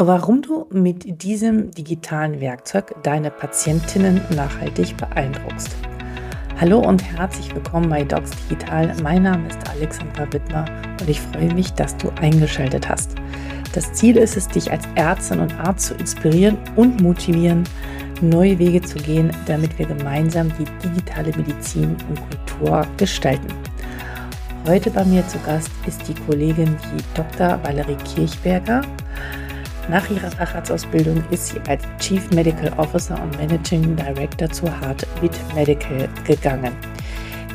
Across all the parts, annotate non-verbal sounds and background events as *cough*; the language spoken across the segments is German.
warum du mit diesem digitalen Werkzeug deine Patientinnen nachhaltig beeindruckst. Hallo und herzlich willkommen bei Docs Digital. Mein Name ist Alexandra Wittmer und ich freue mich, dass du eingeschaltet hast. Das Ziel ist es, dich als Ärztin und Arzt zu inspirieren und motivieren, neue Wege zu gehen, damit wir gemeinsam die digitale Medizin und Kultur gestalten. Heute bei mir zu Gast ist die Kollegin, die Dr. Valerie Kirchberger. Nach ihrer Facharztausbildung ist sie als Chief Medical Officer und Managing Director zu Heartbeat Medical gegangen.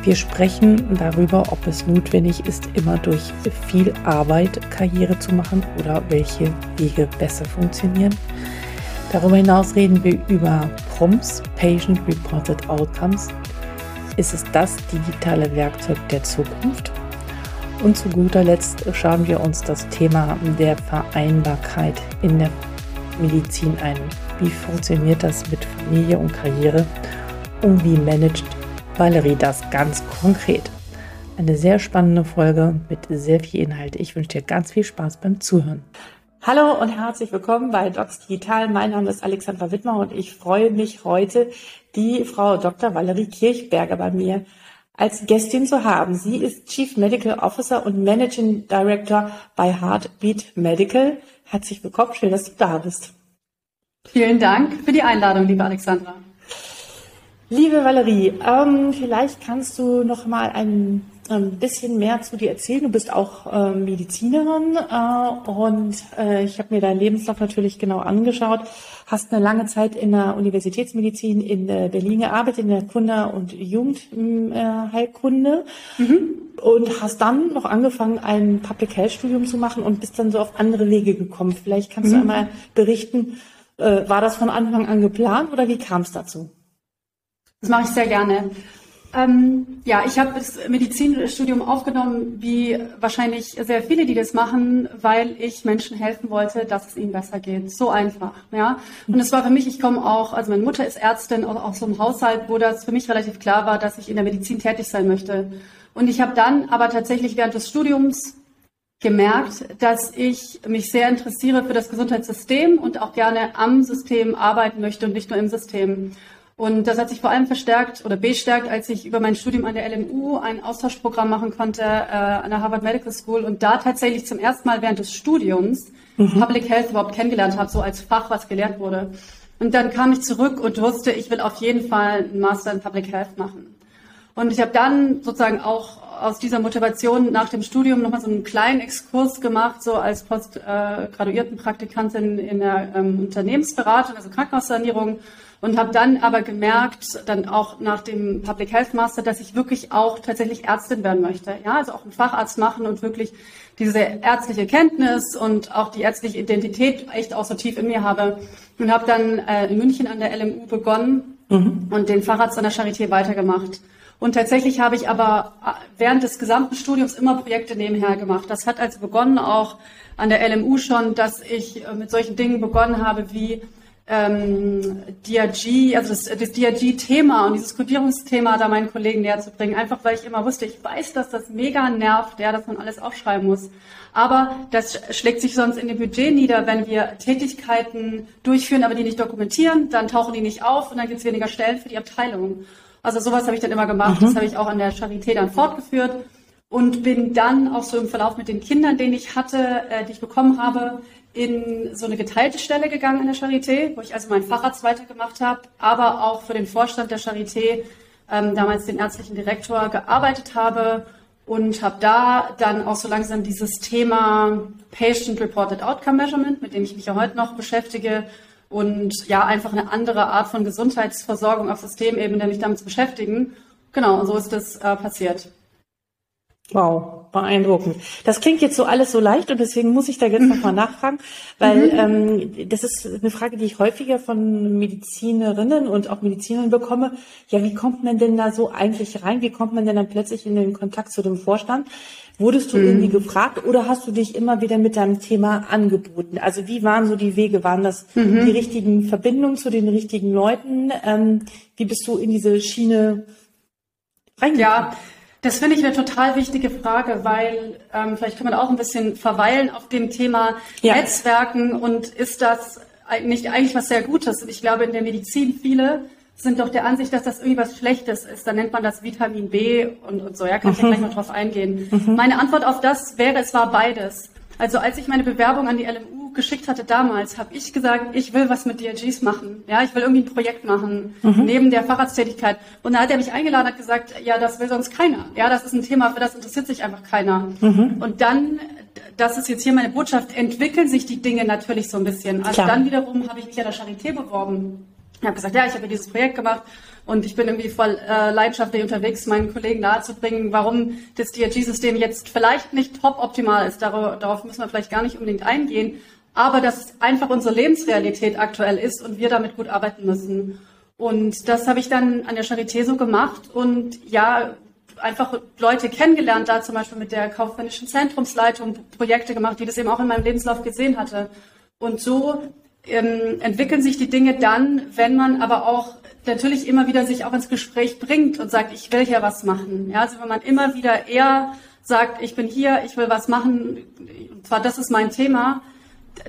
Wir sprechen darüber, ob es notwendig ist, immer durch viel Arbeit Karriere zu machen oder welche Wege besser funktionieren. Darüber hinaus reden wir über PROMS, Patient Reported Outcomes. Ist es das digitale Werkzeug der Zukunft? Und zu guter Letzt schauen wir uns das Thema der Vereinbarkeit in der Medizin ein. Wie funktioniert das mit Familie und Karriere? Und wie managt Valerie das ganz konkret? Eine sehr spannende Folge mit sehr viel Inhalt. Ich wünsche dir ganz viel Spaß beim Zuhören. Hallo und herzlich willkommen bei Docs Digital. Mein Name ist Alexandra Wittmer und ich freue mich heute, die Frau Dr. Valerie Kirchberger bei mir als Gästin zu haben. Sie ist Chief Medical Officer und Managing Director bei Heartbeat Medical. Herzlich willkommen, schön, dass du da bist. Vielen Dank für die Einladung, liebe Alexandra. Liebe Valerie, ähm, vielleicht kannst du noch mal ein ein bisschen mehr zu dir erzählen. Du bist auch äh, Medizinerin äh, und äh, ich habe mir deinen Lebenslauf natürlich genau angeschaut. Hast eine lange Zeit in der Universitätsmedizin in äh, Berlin gearbeitet, in der Kinder- und Jugendheilkunde mhm. und hast dann noch angefangen, ein Public Health Studium zu machen und bist dann so auf andere Wege gekommen. Vielleicht kannst mhm. du einmal berichten, war das von Anfang an geplant oder wie kam es dazu? Das mache ich sehr gerne. Ähm, ja, ich habe das Medizinstudium aufgenommen, wie wahrscheinlich sehr viele, die das machen, weil ich Menschen helfen wollte, dass es ihnen besser geht. So einfach, ja. Und es war für mich, ich komme auch, also meine Mutter ist Ärztin, auch aus so einem Haushalt, wo das für mich relativ klar war, dass ich in der Medizin tätig sein möchte. Und ich habe dann aber tatsächlich während des Studiums gemerkt, dass ich mich sehr interessiere für das Gesundheitssystem und auch gerne am System arbeiten möchte und nicht nur im System. Und das hat sich vor allem verstärkt oder bestärkt, als ich über mein Studium an der LMU ein Austauschprogramm machen konnte äh, an der Harvard Medical School und da tatsächlich zum ersten Mal während des Studiums mhm. Public Health überhaupt kennengelernt habe, so als Fach, was gelehrt wurde. Und dann kam ich zurück und wusste, ich will auf jeden Fall einen Master in Public Health machen. Und ich habe dann sozusagen auch aus dieser Motivation nach dem Studium nochmal so einen kleinen Exkurs gemacht, so als Postgraduiertenpraktikantin in der ähm, Unternehmensberatung, also Krankenhaussanierung und habe dann aber gemerkt, dann auch nach dem Public Health Master, dass ich wirklich auch tatsächlich Ärztin werden möchte. Ja, also auch einen Facharzt machen und wirklich diese ärztliche Kenntnis und auch die ärztliche Identität echt auch so tief in mir habe. Und habe dann äh, in München an der LMU begonnen mhm. und den Facharzt an der Charité weitergemacht. Und tatsächlich habe ich aber äh, während des gesamten Studiums immer Projekte nebenher gemacht. Das hat also begonnen auch an der LMU schon, dass ich äh, mit solchen Dingen begonnen habe wie ähm, DRG, also das, das DRG-Thema und dieses Kodierungsthema da meinen Kollegen näher zu bringen. Einfach weil ich immer wusste, ich weiß, dass das mega nervt, ja, dass man alles aufschreiben muss. Aber das schlägt sich sonst in dem Budget nieder, wenn wir Tätigkeiten durchführen, aber die nicht dokumentieren, dann tauchen die nicht auf und dann gibt es weniger Stellen für die Abteilung. Also sowas habe ich dann immer gemacht. Mhm. Das habe ich auch an der Charité dann fortgeführt und bin dann auch so im Verlauf mit den Kindern, den ich hatte, äh, die ich bekommen habe, in so eine geteilte Stelle gegangen in der Charité, wo ich also meinen Facharzt weitergemacht habe, aber auch für den Vorstand der Charité, ähm, damals den ärztlichen Direktor, gearbeitet habe und habe da dann auch so langsam dieses Thema Patient Reported Outcome Measurement, mit dem ich mich ja heute noch beschäftige, und ja, einfach eine andere Art von Gesundheitsversorgung auf Systemebene, mich damit zu beschäftigen. Genau, und so ist das äh, passiert. Wow, beeindruckend. Das klingt jetzt so alles so leicht und deswegen muss ich da jetzt nochmal nachfragen, weil mhm. ähm, das ist eine Frage, die ich häufiger von Medizinerinnen und auch Medizinern bekomme. Ja, wie kommt man denn da so eigentlich rein? Wie kommt man denn dann plötzlich in den Kontakt zu dem Vorstand? Wurdest du mhm. irgendwie gefragt oder hast du dich immer wieder mit deinem Thema angeboten? Also wie waren so die Wege? Waren das mhm. die richtigen Verbindungen zu den richtigen Leuten? Ähm, wie bist du in diese Schiene reingekommen? Ja. Das finde ich eine total wichtige Frage, weil ähm, vielleicht kann man auch ein bisschen verweilen auf dem Thema ja. Netzwerken und ist das nicht eigentlich was sehr Gutes? Ich glaube, in der Medizin viele sind doch der Ansicht, dass das irgendwie was Schlechtes ist. Dann nennt man das Vitamin B und, und so. Ja, kann ich ja mhm. gleich mal drauf eingehen. Mhm. Meine Antwort auf das wäre, es war beides. Also als ich meine Bewerbung an die LMU geschickt hatte damals, habe ich gesagt, ich will was mit DRGs machen. Ja, ich will irgendwie ein Projekt machen mhm. neben der Fahrradstätigkeit. Und da hat er mich eingeladen, hat gesagt, ja, das will sonst keiner. Ja, das ist ein Thema, für das interessiert sich einfach keiner. Mhm. Und dann, das ist jetzt hier meine Botschaft, entwickeln sich die Dinge natürlich so ein bisschen. Also Klar. dann wiederum habe ich mich an der Charité beworben. Ich habe gesagt, ja, ich habe dieses Projekt gemacht und ich bin irgendwie voll äh, leidenschaftlich unterwegs, meinen Kollegen nahezubringen, warum das DRG-System jetzt vielleicht nicht top optimal ist. Darauf, darauf müssen wir vielleicht gar nicht unbedingt eingehen, aber dass einfach unsere Lebensrealität aktuell ist und wir damit gut arbeiten müssen. Und das habe ich dann an der Charité so gemacht und ja, einfach Leute kennengelernt, da zum Beispiel mit der kaufmännischen Zentrumsleitung Projekte gemacht, die das eben auch in meinem Lebenslauf gesehen hatte. Und so ähm, entwickeln sich die Dinge dann, wenn man aber auch natürlich immer wieder sich auch ins Gespräch bringt und sagt, ich will hier was machen. Ja, also wenn man immer wieder eher sagt, ich bin hier, ich will was machen, und zwar das ist mein Thema,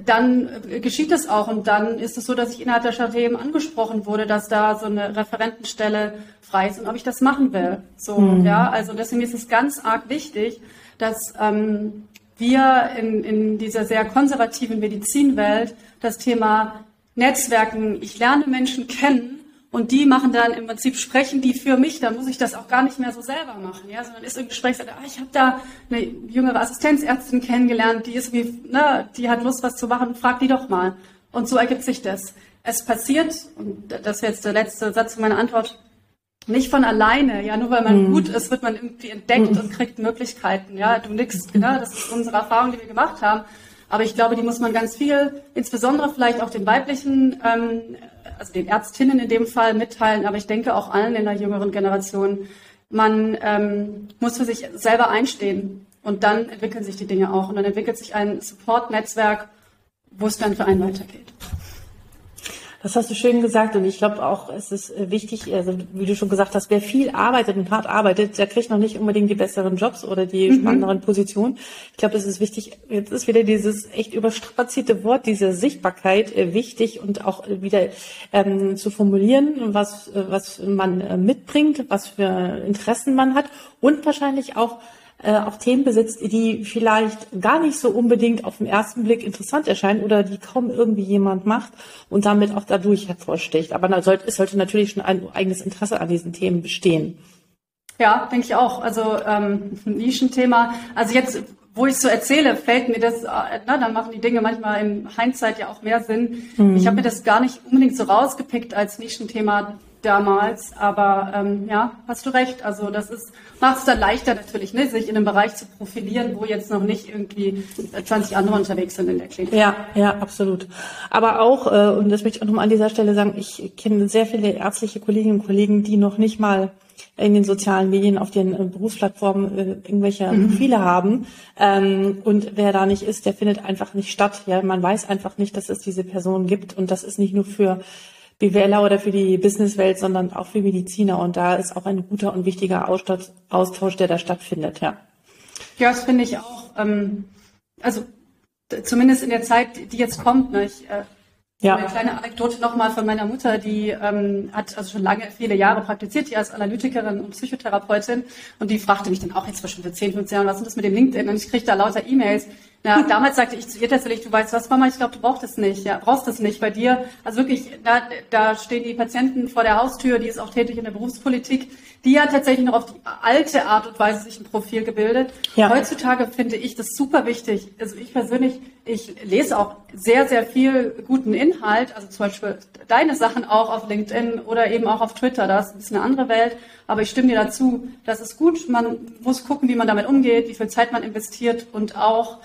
dann geschieht es auch und dann ist es so, dass ich innerhalb der Charité eben angesprochen wurde, dass da so eine Referentenstelle frei ist und ob ich das machen will. So, mhm. ja, also deswegen ist es ganz arg wichtig, dass ähm, wir in, in dieser sehr konservativen Medizinwelt das Thema Netzwerken, ich lerne Menschen kennen und die machen dann im Prinzip, sprechen die für mich, dann muss ich das auch gar nicht mehr so selber machen, ja, sondern ist im Gespräch, sagt, ah, ich habe da eine jüngere Assistenzärztin kennengelernt, die ist wie, ne, die hat Lust, was zu machen, frag die doch mal. Und so ergibt sich das. Es passiert, und das ist jetzt der letzte Satz meiner Antwort, nicht von alleine. Ja, nur weil man mhm. gut ist, wird man irgendwie entdeckt mhm. und kriegt Möglichkeiten. Ja, du nix, genau, das ist unsere Erfahrung, die wir gemacht haben. Aber ich glaube, die muss man ganz viel, insbesondere vielleicht auch den weiblichen ähm, also den Ärztinnen in dem Fall mitteilen, aber ich denke auch allen in der jüngeren Generation. Man ähm, muss für sich selber einstehen und dann entwickeln sich die Dinge auch und dann entwickelt sich ein Support-Netzwerk, wo es dann für einen weitergeht. Das hast du schön gesagt und ich glaube auch, es ist äh, wichtig, also wie du schon gesagt hast, wer viel arbeitet und hart arbeitet, der kriegt noch nicht unbedingt die besseren Jobs oder die mhm. spannenderen Positionen. Ich glaube, es ist wichtig, jetzt ist wieder dieses echt überstrapazierte Wort, diese Sichtbarkeit äh, wichtig und auch wieder ähm, zu formulieren, was, äh, was man mitbringt, was für Interessen man hat und wahrscheinlich auch äh, auch Themen besitzt, die vielleicht gar nicht so unbedingt auf den ersten Blick interessant erscheinen oder die kaum irgendwie jemand macht und damit auch dadurch hervorsticht. Aber es sollte, sollte natürlich schon ein eigenes Interesse an diesen Themen bestehen. Ja, denke ich auch. Also ähm, Nischenthema. Also jetzt, wo ich so erzähle, fällt mir das, äh, na, dann machen die Dinge manchmal in Hindsight ja auch mehr Sinn. Mhm. Ich habe mir das gar nicht unbedingt so rausgepickt als Nischenthema damals. Aber ähm, ja, hast du recht. Also das ist macht es dann leichter natürlich, ne, sich in einem Bereich zu profilieren, wo jetzt noch nicht irgendwie 20 andere unterwegs sind in der Klinik. Ja, ja, absolut. Aber auch, äh, und das möchte ich auch nochmal an dieser Stelle sagen, ich kenne sehr viele ärztliche Kolleginnen und Kollegen, die noch nicht mal in den sozialen Medien auf den äh, Berufsplattformen äh, irgendwelche mhm. Profile haben. Ähm, und wer da nicht ist, der findet einfach nicht statt. Ja, man weiß einfach nicht, dass es diese Person gibt. Und das ist nicht nur für BWLer oder für die Businesswelt, sondern auch für Mediziner. Und da ist auch ein guter und wichtiger Austausch, der da stattfindet, ja. Ja, das finde ich auch. Ähm, also zumindest in der Zeit, die jetzt kommt. Ne, ich, äh, ja. Eine kleine Anekdote nochmal von meiner Mutter, die ähm, hat also schon lange, viele Jahre praktiziert, die als Analytikerin und Psychotherapeutin und die fragte mich dann auch jetzt bestimmt für 10, 15 Jahren, was ist das mit dem LinkedIn? Und ich kriege da lauter E-Mails. Ja, *laughs* damals sagte ich zu ihr tatsächlich, du weißt was, Mama, ich glaube, du brauchst es nicht. Ja, brauchst es nicht bei dir. Also wirklich, da, da stehen die Patienten vor der Haustür, die ist auch tätig in der Berufspolitik. Die hat tatsächlich noch auf die alte Art und Weise sich ein Profil gebildet. Ja. Heutzutage finde ich das super wichtig. Also ich persönlich, ich lese auch sehr, sehr viel guten Inhalt. Also zum Beispiel deine Sachen auch auf LinkedIn oder eben auch auf Twitter. Das ist eine andere Welt. Aber ich stimme dir dazu. Das ist gut. Man muss gucken, wie man damit umgeht, wie viel Zeit man investiert und auch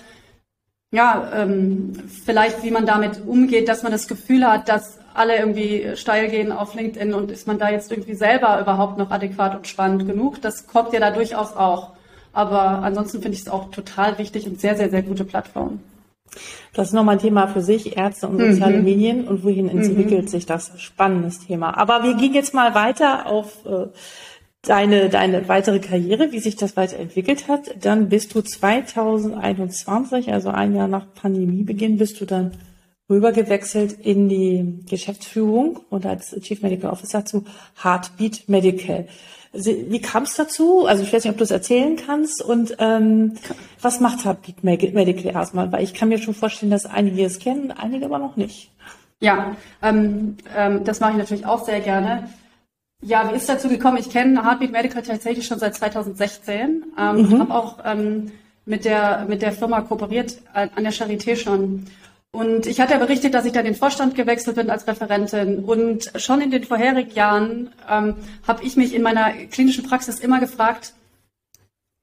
ja, ähm, vielleicht wie man damit umgeht, dass man das Gefühl hat, dass alle irgendwie steil gehen auf LinkedIn und ist man da jetzt irgendwie selber überhaupt noch adäquat und spannend genug? Das kommt ja da durchaus auch. Aber ansonsten finde ich es auch total wichtig und sehr, sehr, sehr gute Plattform. Das ist nochmal ein Thema für sich, Ärzte und soziale mhm. Medien und wohin entwickelt mhm. sich das? Spannendes Thema. Aber wir gehen jetzt mal weiter auf äh, deine, deine weitere Karriere, wie sich das weiterentwickelt hat. Dann bist du 2021, also ein Jahr nach Pandemiebeginn, bist du dann rübergewechselt in die Geschäftsführung und als Chief Medical Officer zu Heartbeat Medical. Wie kam es dazu? Also ich weiß nicht, ob du es erzählen kannst. Und ähm, was macht Heartbeat Medical erstmal? Weil ich kann mir schon vorstellen, dass einige es kennen, einige aber noch nicht. Ja, ähm, ähm, das mache ich natürlich auch sehr gerne. Ja, wie ist dazu gekommen? Ich kenne Heartbeat Medical tatsächlich schon seit 2016. Ähm, mhm. Habe auch ähm, mit der mit der Firma kooperiert äh, an der Charité schon. Und ich hatte ja berichtet, dass ich dann den Vorstand gewechselt bin als Referentin. Und schon in den vorherigen Jahren ähm, habe ich mich in meiner klinischen Praxis immer gefragt,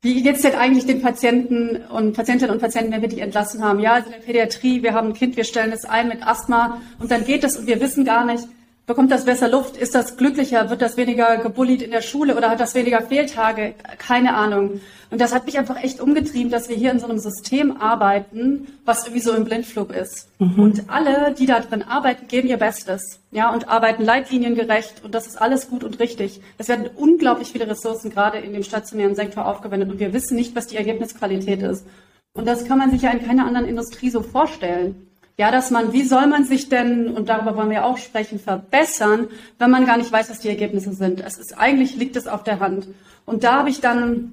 wie geht's denn eigentlich den Patienten und Patientinnen und Patienten, wenn wir die entlassen haben? Ja, also in der Pädiatrie, wir haben ein Kind, wir stellen es ein mit Asthma und dann geht es und wir wissen gar nicht, bekommt das besser Luft, ist das glücklicher, wird das weniger gebullied in der Schule oder hat das weniger Fehltage? Keine Ahnung. Und das hat mich einfach echt umgetrieben, dass wir hier in so einem System arbeiten, was irgendwie so im Blindflug ist. Mhm. Und alle, die da drin arbeiten, geben ihr Bestes, ja, und arbeiten leitliniengerecht und das ist alles gut und richtig. Es werden unglaublich viele Ressourcen gerade in dem stationären Sektor aufgewendet und wir wissen nicht, was die Ergebnisqualität ist. Und das kann man sich ja in keiner anderen Industrie so vorstellen. Ja, dass man, wie soll man sich denn, und darüber wollen wir auch sprechen, verbessern, wenn man gar nicht weiß, was die Ergebnisse sind. Es ist, eigentlich liegt es auf der Hand. Und da habe ich dann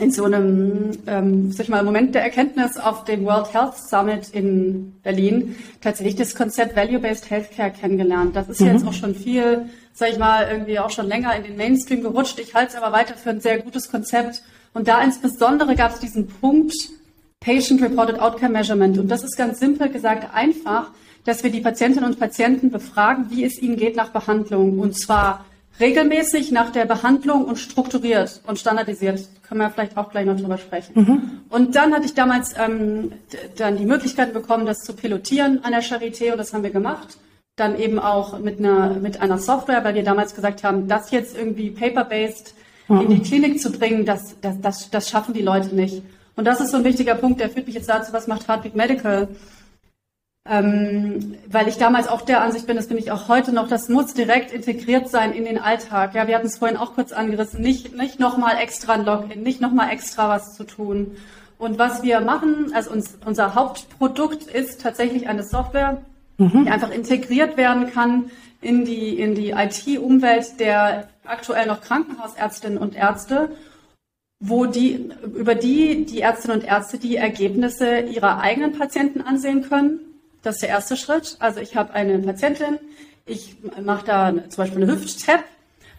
in so einem, ähm, sag ich mal, Moment der Erkenntnis auf dem World Health Summit in Berlin tatsächlich das Konzept Value-Based Healthcare kennengelernt. Das ist mhm. jetzt auch schon viel, sag ich mal, irgendwie auch schon länger in den Mainstream gerutscht. Ich halte es aber weiter für ein sehr gutes Konzept. Und da insbesondere gab es diesen Punkt Patient Reported Outcome Measurement. Und das ist ganz simpel gesagt einfach, dass wir die Patientinnen und Patienten befragen, wie es ihnen geht nach Behandlung. Und zwar regelmäßig nach der Behandlung und strukturiert und standardisiert. Können wir vielleicht auch gleich noch drüber sprechen. Mhm. Und dann hatte ich damals ähm, dann die Möglichkeit bekommen, das zu pilotieren an der Charité und das haben wir gemacht. Dann eben auch mit einer, mit einer Software, weil wir damals gesagt haben, das jetzt irgendwie paper-based mhm. in die Klinik zu bringen, das, das, das, das schaffen die Leute nicht. Und das ist so ein wichtiger Punkt, der führt mich jetzt dazu, was macht Heartbeat Medical? ähm, weil ich damals auch der Ansicht bin, das bin ich auch heute noch, das muss direkt integriert sein in den Alltag. Ja, wir hatten es vorhin auch kurz angerissen, nicht, nicht nochmal extra ein Login, nicht nochmal extra was zu tun. Und was wir machen, also uns, unser Hauptprodukt ist tatsächlich eine Software, mhm. die einfach integriert werden kann in die, in die IT-Umwelt der aktuell noch Krankenhausärztinnen und Ärzte wo die, über die die Ärztinnen und Ärzte die Ergebnisse ihrer eigenen Patienten ansehen können das ist der erste Schritt. Also ich habe eine Patientin, ich mache da zum Beispiel eine Hüft-Tap,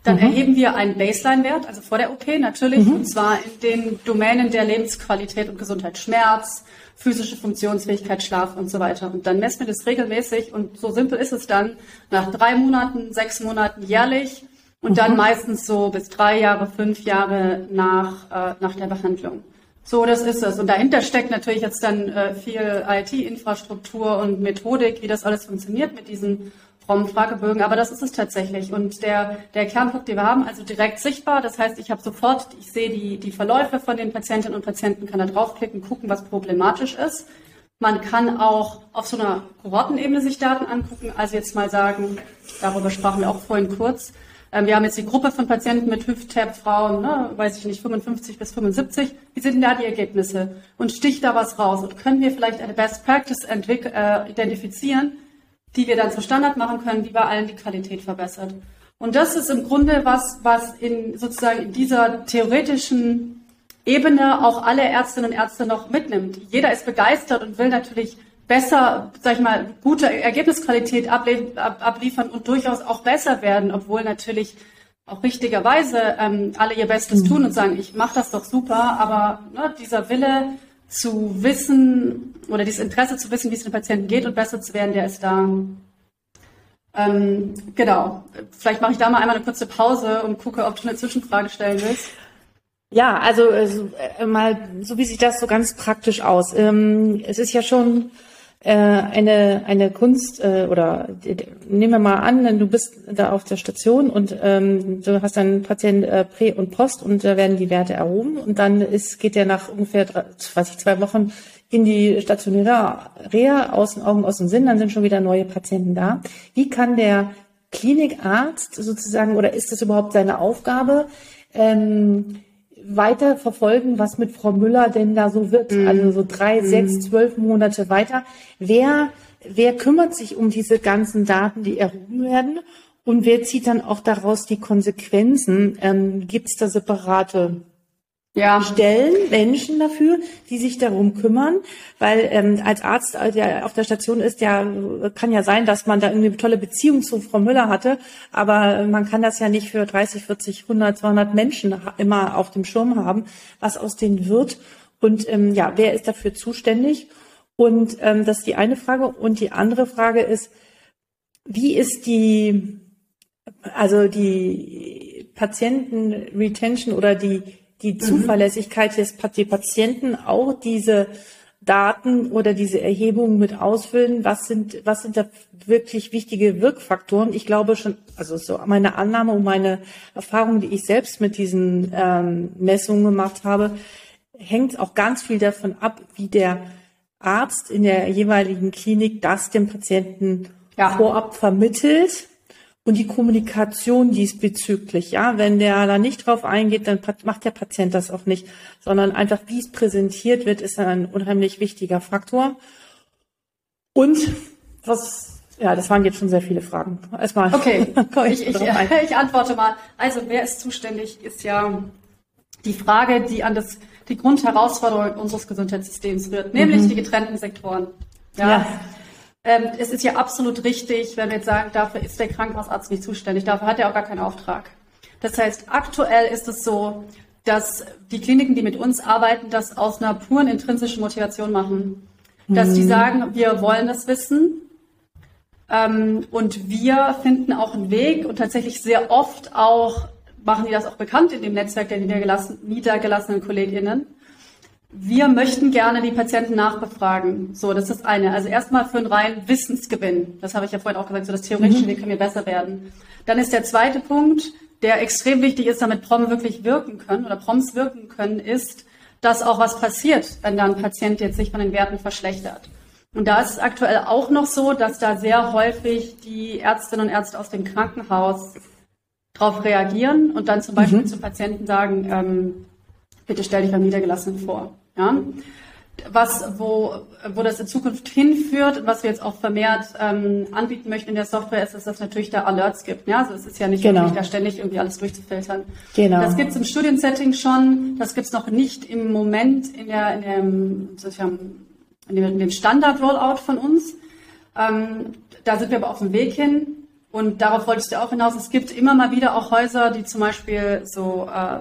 dann mhm. erheben wir einen Baseline-Wert, also vor der OP natürlich, mhm. und zwar in den Domänen der Lebensqualität und Gesundheit, Schmerz, physische Funktionsfähigkeit, Schlaf und so weiter. Und dann messen wir das regelmäßig und so simpel ist es dann nach drei Monaten, sechs Monaten jährlich und mhm. dann meistens so bis drei Jahre, fünf Jahre nach, äh, nach der Behandlung. So, das ist es. Und dahinter steckt natürlich jetzt dann äh, viel IT-Infrastruktur und Methodik, wie das alles funktioniert mit diesen frommen Fragebögen. Aber das ist es tatsächlich. Und der, der Kernpunkt, den wir haben, also direkt sichtbar. Das heißt, ich habe sofort, ich sehe die, die Verläufe von den Patientinnen und Patienten, kann da draufklicken, gucken, was problematisch ist. Man kann auch auf so einer Kohortenebene sich Daten angucken. Also jetzt mal sagen, darüber sprachen wir auch vorhin kurz. Ähm, wir haben jetzt die Gruppe von Patienten mit Hüft-Tab-Frauen, ne, weiß ich nicht, 55 bis 75. Wie sind denn da die Ergebnisse? Und sticht da was raus? Und können wir vielleicht eine Best Practice äh, identifizieren, die wir dann zum Standard machen können, die bei allen die Qualität verbessert? Und das ist im Grunde was, was in sozusagen in dieser theoretischen Ebene auch alle Ärztinnen und Ärzte noch mitnimmt. Jeder ist begeistert und will natürlich besser, sag ich mal, gute Ergebnisqualität abliefern und durchaus auch besser werden, obwohl natürlich auch richtigerweise ähm, alle ihr Bestes tun und sagen, ich mache das doch super, aber ne, dieser Wille zu wissen oder dieses Interesse zu wissen, wie es den Patienten geht und besser zu werden, der ist da. Ähm, genau. Vielleicht mache ich da mal einmal eine kurze Pause und gucke, ob du eine Zwischenfrage stellen willst. Ja, also äh, mal so wie sieht das so ganz praktisch aus. Ähm, es ist ja schon äh, eine, eine Kunst äh, oder nehmen wir mal an, du bist da auf der Station und ähm, du hast dann Patient äh, Prä und Post und da werden die Werte erhoben und dann ist, geht der nach ungefähr, weiß ich, zwei Wochen in die stationäre Reha, aus den Augen, aus dem Sinn, dann sind schon wieder neue Patienten da. Wie kann der Klinikarzt sozusagen, oder ist das überhaupt seine Aufgabe, ähm, weiter verfolgen, was mit Frau Müller denn da so wird. Mhm. Also so drei, mhm. sechs, zwölf Monate weiter. Wer, wer kümmert sich um diese ganzen Daten, die erhoben werden? Und wer zieht dann auch daraus die Konsequenzen? Ähm, Gibt es da separate ja. Stellen, Menschen dafür, die sich darum kümmern, weil ähm, als Arzt, äh, der auf der Station ist, ja kann ja sein, dass man da eine tolle Beziehung zu Frau Müller hatte, aber man kann das ja nicht für 30, 40, 100, 200 Menschen immer auf dem Schirm haben, was aus denen wird und ähm, ja, wer ist dafür zuständig? Und ähm, das ist die eine Frage und die andere Frage ist, wie ist die, also die Patienten-Retention oder die die mhm. Zuverlässigkeit des die Patienten auch diese Daten oder diese Erhebungen mit ausfüllen. Was sind, was sind da wirklich wichtige Wirkfaktoren? Ich glaube schon, also so meine Annahme und meine Erfahrung, die ich selbst mit diesen ähm, Messungen gemacht habe, hängt auch ganz viel davon ab, wie der Arzt in der jeweiligen Klinik das dem Patienten ja. vorab vermittelt und die Kommunikation diesbezüglich, ja, wenn der da nicht drauf eingeht, dann macht der Patient das auch nicht, sondern einfach, wie es präsentiert wird, ist ein unheimlich wichtiger Faktor. Und was, ja, das waren jetzt schon sehr viele Fragen. Erstmal. Okay, *laughs* ich, ich, *laughs* ich antworte mal. Also, wer ist zuständig, ist ja die Frage, die an das, die Grundherausforderung unseres Gesundheitssystems wird, nämlich mhm. die getrennten Sektoren. ja. ja. Ähm, es ist ja absolut richtig, wenn wir jetzt sagen, dafür ist der Krankenhausarzt nicht zuständig. Dafür hat er auch gar keinen Auftrag. Das heißt, aktuell ist es so, dass die Kliniken, die mit uns arbeiten, das aus einer puren intrinsischen Motivation machen. Dass mhm. die sagen, wir wollen das wissen. Ähm, und wir finden auch einen Weg und tatsächlich sehr oft auch machen die das auch bekannt in dem Netzwerk der niedergelassenen KollegInnen wir möchten gerne die Patienten nachbefragen. So, das ist eine. Also erstmal für einen reinen Wissensgewinn. Das habe ich ja vorhin auch gesagt, so das theoretische mhm. Weg kann mir besser werden. Dann ist der zweite Punkt, der extrem wichtig ist, damit Prom wirklich wirken können oder Proms wirken können, ist, dass auch was passiert, wenn da ein Patient jetzt sich von den Werten verschlechtert. Und da ist es aktuell auch noch so, dass da sehr häufig die Ärztinnen und Ärzte aus dem Krankenhaus darauf reagieren und dann zum Beispiel mhm. zum Patienten sagen, ähm, bitte stell dich beim Niedergelassenen vor. Ja? Was, wo, wo das in Zukunft hinführt, was wir jetzt auch vermehrt ähm, anbieten möchten in der Software, ist, dass es natürlich da Alerts gibt. Ja? Also es ist ja nicht genau. möglich, da ständig irgendwie alles durchzufiltern. Genau. Das gibt es im Studiensetting schon, das gibt es noch nicht im Moment in, der, in, dem, in dem, in dem Standard-Rollout von uns. Ähm, da sind wir aber auf dem Weg hin. Und darauf wolltest du auch hinaus. Es gibt immer mal wieder auch Häuser, die zum Beispiel so äh,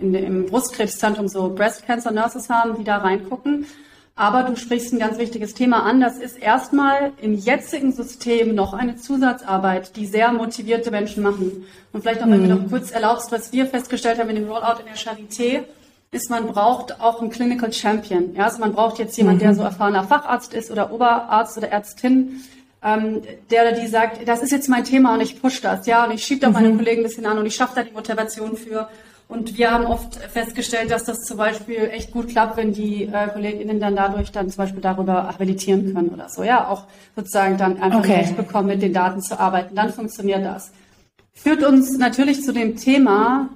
in, im Brustkrebszentrum so Breast Cancer Nurses haben, die da reingucken. Aber du sprichst ein ganz wichtiges Thema an. Das ist erstmal im jetzigen System noch eine Zusatzarbeit, die sehr motivierte Menschen machen. Und vielleicht noch, wenn mhm. du noch kurz erlaubst, was wir festgestellt haben in dem Rollout in der Charité, ist, man braucht auch einen Clinical Champion. Ja, also man braucht jetzt jemanden, mhm. der so erfahrener Facharzt ist oder Oberarzt oder Ärztin, ähm, der oder die sagt, das ist jetzt mein Thema und ich push das, ja, und ich schiebe da meine mhm. Kollegen ein bisschen an und ich schaffe da die Motivation für. Und wir haben oft festgestellt, dass das zum Beispiel echt gut klappt, wenn die äh, KollegInnen dann dadurch dann zum Beispiel darüber habilitieren können oder so. Ja, auch sozusagen dann einfach okay. Recht bekommen, mit den Daten zu arbeiten. Dann funktioniert das. Führt uns natürlich zu dem Thema,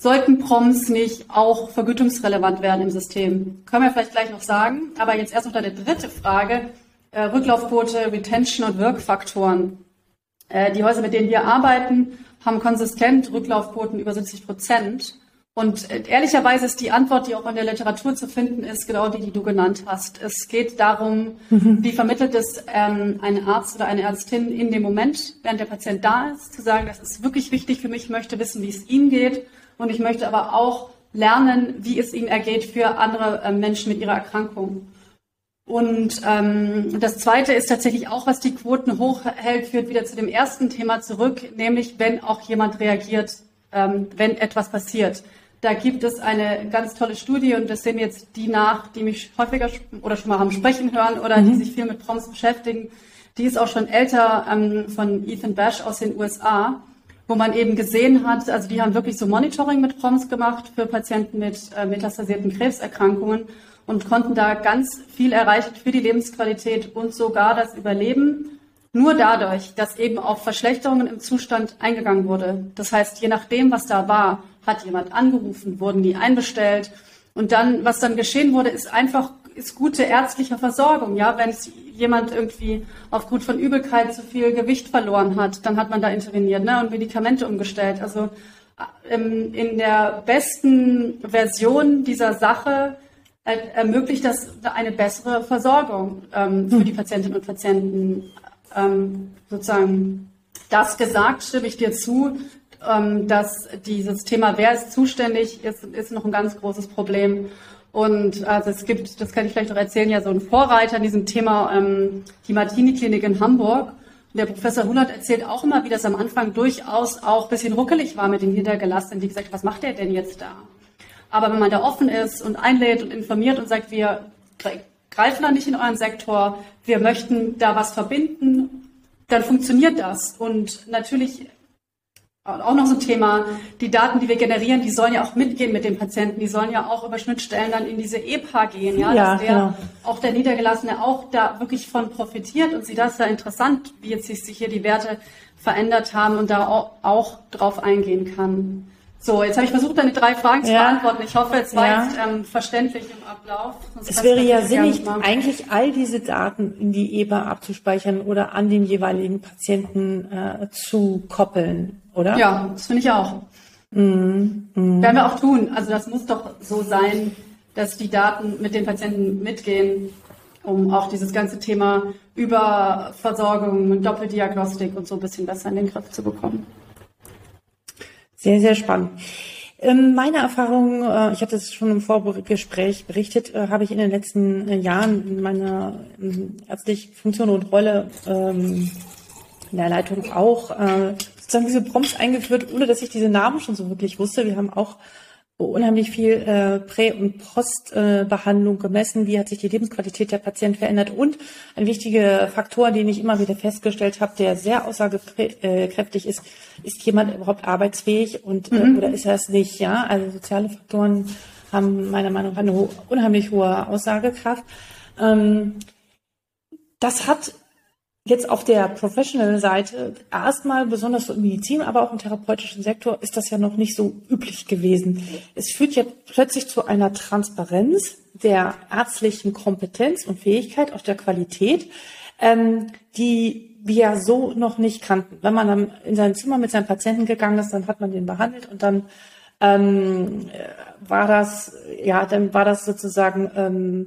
sollten Proms nicht auch vergütungsrelevant werden im System? Können wir vielleicht gleich noch sagen. Aber jetzt erst noch deine dritte Frage. Äh, Rücklaufquote, Retention und Wirkfaktoren. Äh, die Häuser, mit denen wir arbeiten, haben konsistent Rücklaufquoten über 70 Prozent. Und äh, ehrlicherweise ist die Antwort, die auch in der Literatur zu finden ist, genau die, die du genannt hast. Es geht darum, mhm. wie vermittelt es ähm, ein Arzt oder eine Ärztin in dem Moment, während der Patient da ist, zu sagen, das ist wirklich wichtig für mich, ich möchte wissen, wie es ihm geht. Und ich möchte aber auch lernen, wie es ihnen ergeht für andere äh, Menschen mit ihrer Erkrankung. Und ähm, das Zweite ist tatsächlich auch, was die Quoten hochhält, führt wieder zu dem ersten Thema zurück, nämlich wenn auch jemand reagiert, ähm, wenn etwas passiert. Da gibt es eine ganz tolle Studie und das sehen jetzt die nach, die mich häufiger oder schon mal haben sprechen hören oder mhm. die sich viel mit Proms beschäftigen. Die ist auch schon älter ähm, von Ethan Bash aus den USA, wo man eben gesehen hat, also die haben wirklich so Monitoring mit Proms gemacht für Patienten mit äh, metastasierten Krebserkrankungen und konnten da ganz viel erreichen für die Lebensqualität und sogar das Überleben nur dadurch, dass eben auf Verschlechterungen im Zustand eingegangen wurde. Das heißt, je nachdem, was da war, hat jemand angerufen, wurden die einbestellt. Und dann, was dann geschehen wurde, ist einfach, ist gute ärztliche Versorgung. Ja, wenn jemand irgendwie aufgrund von Übelkeit zu viel Gewicht verloren hat, dann hat man da interveniert ne, und Medikamente umgestellt. Also ähm, in der besten Version dieser Sache ermöglicht das eine bessere Versorgung ähm, für die Patientinnen und Patienten. Ähm, sozusagen das gesagt, stimme ich dir zu, ähm, dass dieses Thema, wer ist zuständig, ist, ist noch ein ganz großes Problem. Und also es gibt, das kann ich vielleicht noch erzählen, ja so ein Vorreiter in diesem Thema, ähm, die Martini-Klinik in Hamburg. Und der Professor Hullert erzählt auch immer, wie das am Anfang durchaus auch ein bisschen ruckelig war mit den Niedergelassenen, die gesagt was macht der denn jetzt da? Aber wenn man da offen ist und einlädt und informiert und sagt, wir greifen da nicht in euren Sektor, wir möchten da was verbinden, dann funktioniert das. Und natürlich auch noch so ein Thema, die Daten, die wir generieren, die sollen ja auch mitgehen mit dem Patienten, die sollen ja auch über Schnittstellen dann in diese EPA gehen, ja, ja dass der, genau. auch der Niedergelassene auch da wirklich von profitiert und sie das ja interessant, wie jetzt sich hier die Werte verändert haben und da auch, auch drauf eingehen kann. So, jetzt habe ich versucht, deine drei Fragen zu beantworten. Ich hoffe, es war ja. jetzt ähm, verständlich im Ablauf. Sonst es wäre ja sinnig, eigentlich all diese Daten in die EBA abzuspeichern oder an den jeweiligen Patienten äh, zu koppeln, oder? Ja, das finde ich auch. Mhm. Mhm. Werden wir auch tun. Also das muss doch so sein, dass die Daten mit den Patienten mitgehen, um auch dieses ganze Thema Überversorgung und Doppeldiagnostik und so ein bisschen besser in den Griff zu bekommen. Sehr, sehr spannend. Ähm, meine Erfahrung, äh, ich habe das schon im Vorgespräch berichtet, äh, habe ich in den letzten äh, Jahren in meiner ähm, ärztlichen Funktion und Rolle ähm, in der Leitung auch sozusagen diese Prompts eingeführt, ohne dass ich diese Namen schon so wirklich wusste. Wir haben auch unheimlich viel äh, Prä- und Postbehandlung äh, gemessen. Wie hat sich die Lebensqualität der Patienten verändert? Und ein wichtiger Faktor, den ich immer wieder festgestellt habe, der sehr aussagekräftig ist, ist jemand überhaupt arbeitsfähig und äh, mhm. oder ist er es nicht? Ja, also soziale Faktoren haben meiner Meinung nach eine unheimlich hohe Aussagekraft. Ähm, das hat Jetzt auf der Professional-Seite erstmal besonders im Medizin, aber auch im therapeutischen Sektor ist das ja noch nicht so üblich gewesen. Es führt ja plötzlich zu einer Transparenz der ärztlichen Kompetenz und Fähigkeit, auch der Qualität, ähm, die wir so noch nicht kannten. Wenn man dann in sein Zimmer mit seinem Patienten gegangen ist, dann hat man den behandelt und dann ähm, war das, ja, dann war das sozusagen ähm,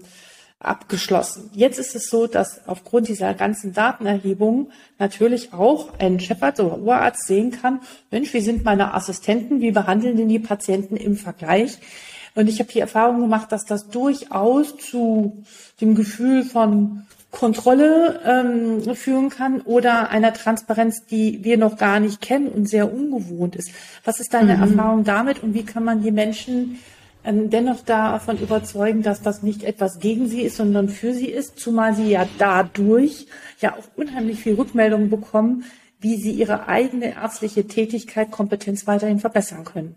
abgeschlossen. Jetzt ist es so, dass aufgrund dieser ganzen Datenerhebung natürlich auch ein Chefarzt oder Oberarzt sehen kann, Mensch, wie sind meine Assistenten, wie behandeln denn die Patienten im Vergleich? Und ich habe die Erfahrung gemacht, dass das durchaus zu dem Gefühl von Kontrolle ähm, führen kann oder einer Transparenz, die wir noch gar nicht kennen und sehr ungewohnt ist. Was ist deine mhm. Erfahrung damit und wie kann man die Menschen ähm, dennoch davon überzeugen, dass das nicht etwas gegen sie ist, sondern für sie ist, zumal sie ja dadurch ja auch unheimlich viel Rückmeldungen bekommen, wie sie ihre eigene ärztliche Tätigkeit, Kompetenz weiterhin verbessern können.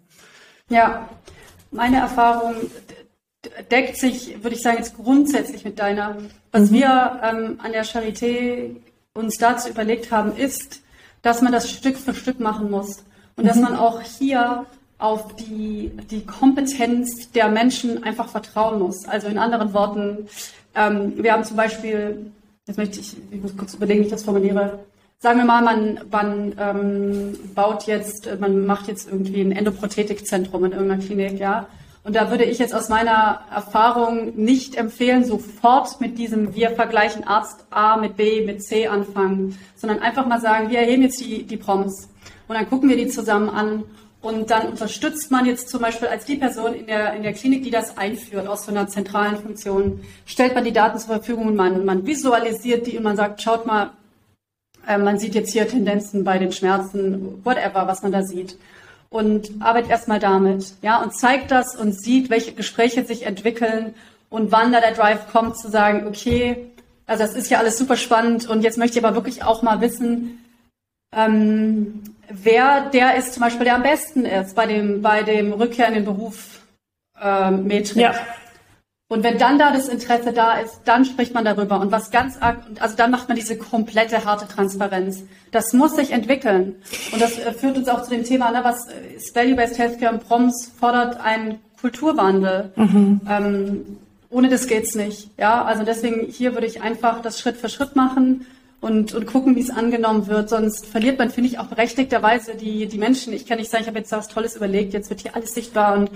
Ja, meine Erfahrung deckt sich, würde ich sagen, jetzt grundsätzlich mit deiner. Was mhm. wir ähm, an der Charité uns dazu überlegt haben, ist, dass man das Stück für Stück machen muss und mhm. dass man auch hier auf die, die Kompetenz der Menschen einfach vertrauen muss. Also in anderen Worten, ähm, wir haben zum Beispiel, jetzt möchte ich, ich muss kurz überlegen, wie ich das formuliere. Sagen wir mal, man, man ähm, baut jetzt, man macht jetzt irgendwie ein Endoprothetikzentrum in irgendeiner Klinik, ja. Und da würde ich jetzt aus meiner Erfahrung nicht empfehlen, sofort mit diesem wir vergleichen Arzt A mit B mit C anfangen, sondern einfach mal sagen, wir erheben jetzt die, die Proms und dann gucken wir die zusammen an und dann unterstützt man jetzt zum Beispiel als die Person in der, in der Klinik, die das einführt, aus so einer zentralen Funktion, stellt man die Daten zur Verfügung und man, man visualisiert die und man sagt, schaut mal, äh, man sieht jetzt hier Tendenzen bei den Schmerzen, whatever, was man da sieht. Und arbeitet erstmal damit, ja, und zeigt das und sieht, welche Gespräche sich entwickeln und wann da der Drive kommt, zu sagen, okay, also das ist ja alles super spannend und jetzt möchte ich aber wirklich auch mal wissen, ähm, wer der ist zum Beispiel, der am besten ist bei dem, bei dem Rückkehr in den Beruf äh, Metrik. Ja. Und wenn dann da das Interesse da ist, dann spricht man darüber. Und was ganz arg, also dann macht man diese komplette harte Transparenz. Das muss sich entwickeln. Und das äh, führt uns auch zu dem Thema, ne, was ist Value-Based Healthcare und PROMS fordert einen Kulturwandel. Mhm. Ähm, ohne das geht's nicht. Ja, also deswegen hier würde ich einfach das Schritt für Schritt machen und, und gucken, wie es angenommen wird. Sonst verliert man, finde ich, auch berechtigterweise die, die Menschen. Ich kann nicht sagen, ich habe jetzt was Tolles überlegt, jetzt wird hier alles sichtbar und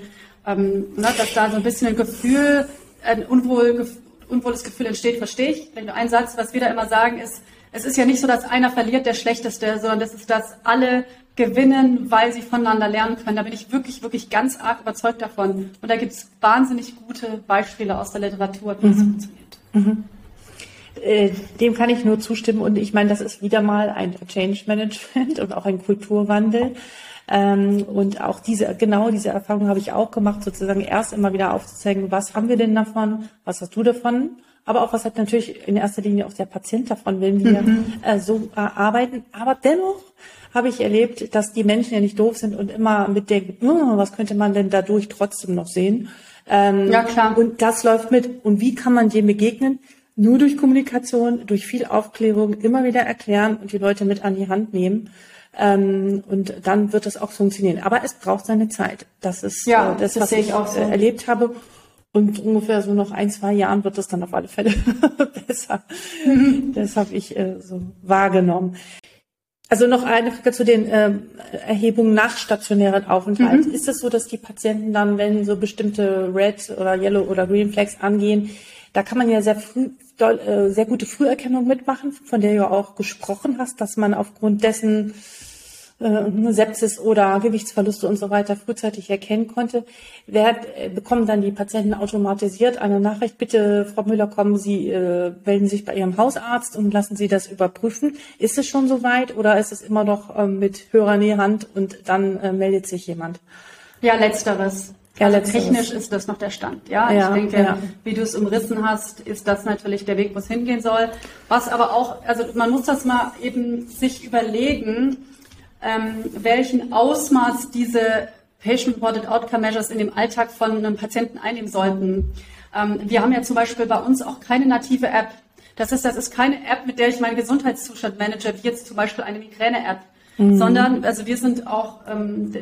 ähm, ne, dass da so ein bisschen ein Gefühl ein unwohl, unwohles Gefühl entsteht, verstehe ich. Nur ein Satz, was wir da immer sagen, ist, es ist ja nicht so, dass einer verliert, der Schlechteste, sondern das ist, dass alle gewinnen, weil sie voneinander lernen können. Da bin ich wirklich, wirklich ganz arg überzeugt davon. Und da gibt es wahnsinnig gute Beispiele aus der Literatur, wie mhm. das funktioniert. Mhm. Äh, dem kann ich nur zustimmen. Und ich meine, das ist wieder mal ein Change Management *laughs* und auch ein Kulturwandel. Ähm, und auch diese, genau diese Erfahrung habe ich auch gemacht, sozusagen erst immer wieder aufzuzeigen, was haben wir denn davon, was hast du davon, aber auch was hat natürlich in erster Linie auch der Patient davon, wenn wir mhm. äh, so äh, arbeiten. Aber dennoch habe ich erlebt, dass die Menschen ja nicht doof sind und immer mitdenken, oh, was könnte man denn dadurch trotzdem noch sehen? Ähm, ja, klar. Und das läuft mit. Und wie kann man dem begegnen? Nur durch Kommunikation, durch viel Aufklärung, immer wieder erklären und die Leute mit an die Hand nehmen. Ähm, und dann wird es auch funktionieren. Aber es braucht seine Zeit. Das ist ja, äh, das, das was ich auch so. erlebt habe. Und ungefähr so noch ein, zwei Jahren wird es dann auf alle Fälle *laughs* besser. Mhm. Das habe ich äh, so wahrgenommen. Also noch eine Frage zu den ähm, Erhebungen nach stationären Aufenthalt. Mhm. Ist es so, dass die Patienten dann, wenn so bestimmte Red oder Yellow oder Green Flags angehen, da kann man ja sehr früh, doll, äh, sehr gute Früherkennung mitmachen, von der du auch gesprochen hast, dass man aufgrund dessen äh, Sepsis oder Gewichtsverluste und so weiter frühzeitig erkennen konnte, wer, äh, bekommen dann die Patienten automatisiert eine Nachricht, bitte Frau Müller, kommen Sie, äh, melden sich bei Ihrem Hausarzt und lassen Sie das überprüfen. Ist es schon soweit oder ist es immer noch äh, mit Hörer Hand und dann äh, meldet sich jemand? Ja, letzteres. Ja, also technisch ist das noch der Stand. Ja, ja ich denke, ja. wie du es umrissen hast, ist das natürlich der Weg, wo es hingehen soll. Was aber auch, also man muss das mal eben sich überlegen, ähm, welchen Ausmaß diese Patient-Reported Outcome Measures in dem Alltag von einem Patienten einnehmen sollten. Ähm, wir haben ja zum Beispiel bei uns auch keine native App. Das ist, das ist keine App, mit der ich meinen Gesundheitszustand manage, wie jetzt zum Beispiel eine Migräne-App, mhm. sondern also wir sind auch ähm,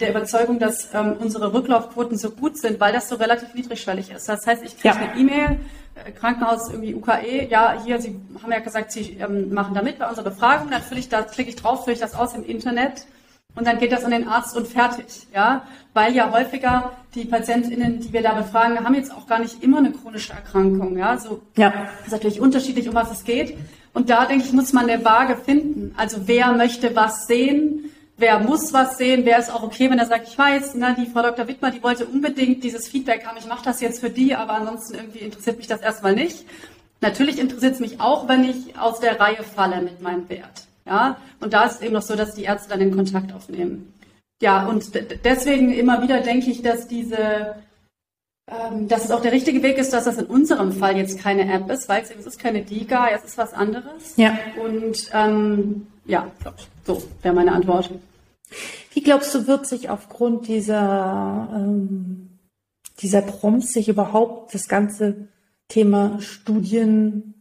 der Überzeugung, dass ähm, unsere Rücklaufquoten so gut sind, weil das so relativ niedrigschwellig ist. Das heißt, ich kriege ja. eine E-Mail, äh, Krankenhaus irgendwie UKE, ja, hier, Sie haben ja gesagt, Sie ähm, machen da mit bei unserer Befragung, dann fülle ich da, klicke ich drauf, fülle ich das aus im Internet und dann geht das an den Arzt und fertig, ja, weil ja häufiger die PatientInnen, die wir da befragen, haben jetzt auch gar nicht immer eine chronische Erkrankung, ja, so ja. ist natürlich unterschiedlich, um was es geht. Und da denke ich, muss man eine Waage finden. Also wer möchte was sehen? Wer muss was sehen, wer ist auch okay, wenn er sagt, ich weiß, na, die Frau Dr. Wittmer, die wollte unbedingt dieses Feedback haben, ich mache das jetzt für die, aber ansonsten irgendwie interessiert mich das erstmal nicht. Natürlich interessiert es mich auch, wenn ich aus der Reihe falle mit meinem Wert. Ja, und da ist es eben noch so, dass die Ärzte dann den Kontakt aufnehmen. Ja, und deswegen immer wieder denke ich, dass diese, ähm, dass es auch der richtige Weg ist, dass das in unserem Fall jetzt keine App ist, weil es, es ist keine DIGA, es ist was anderes. Ja. Und ähm, ja, so wäre meine Antwort. Wie glaubst du, wird sich aufgrund dieser, ähm, dieser Prompts sich überhaupt das ganze Thema Studiendesigns,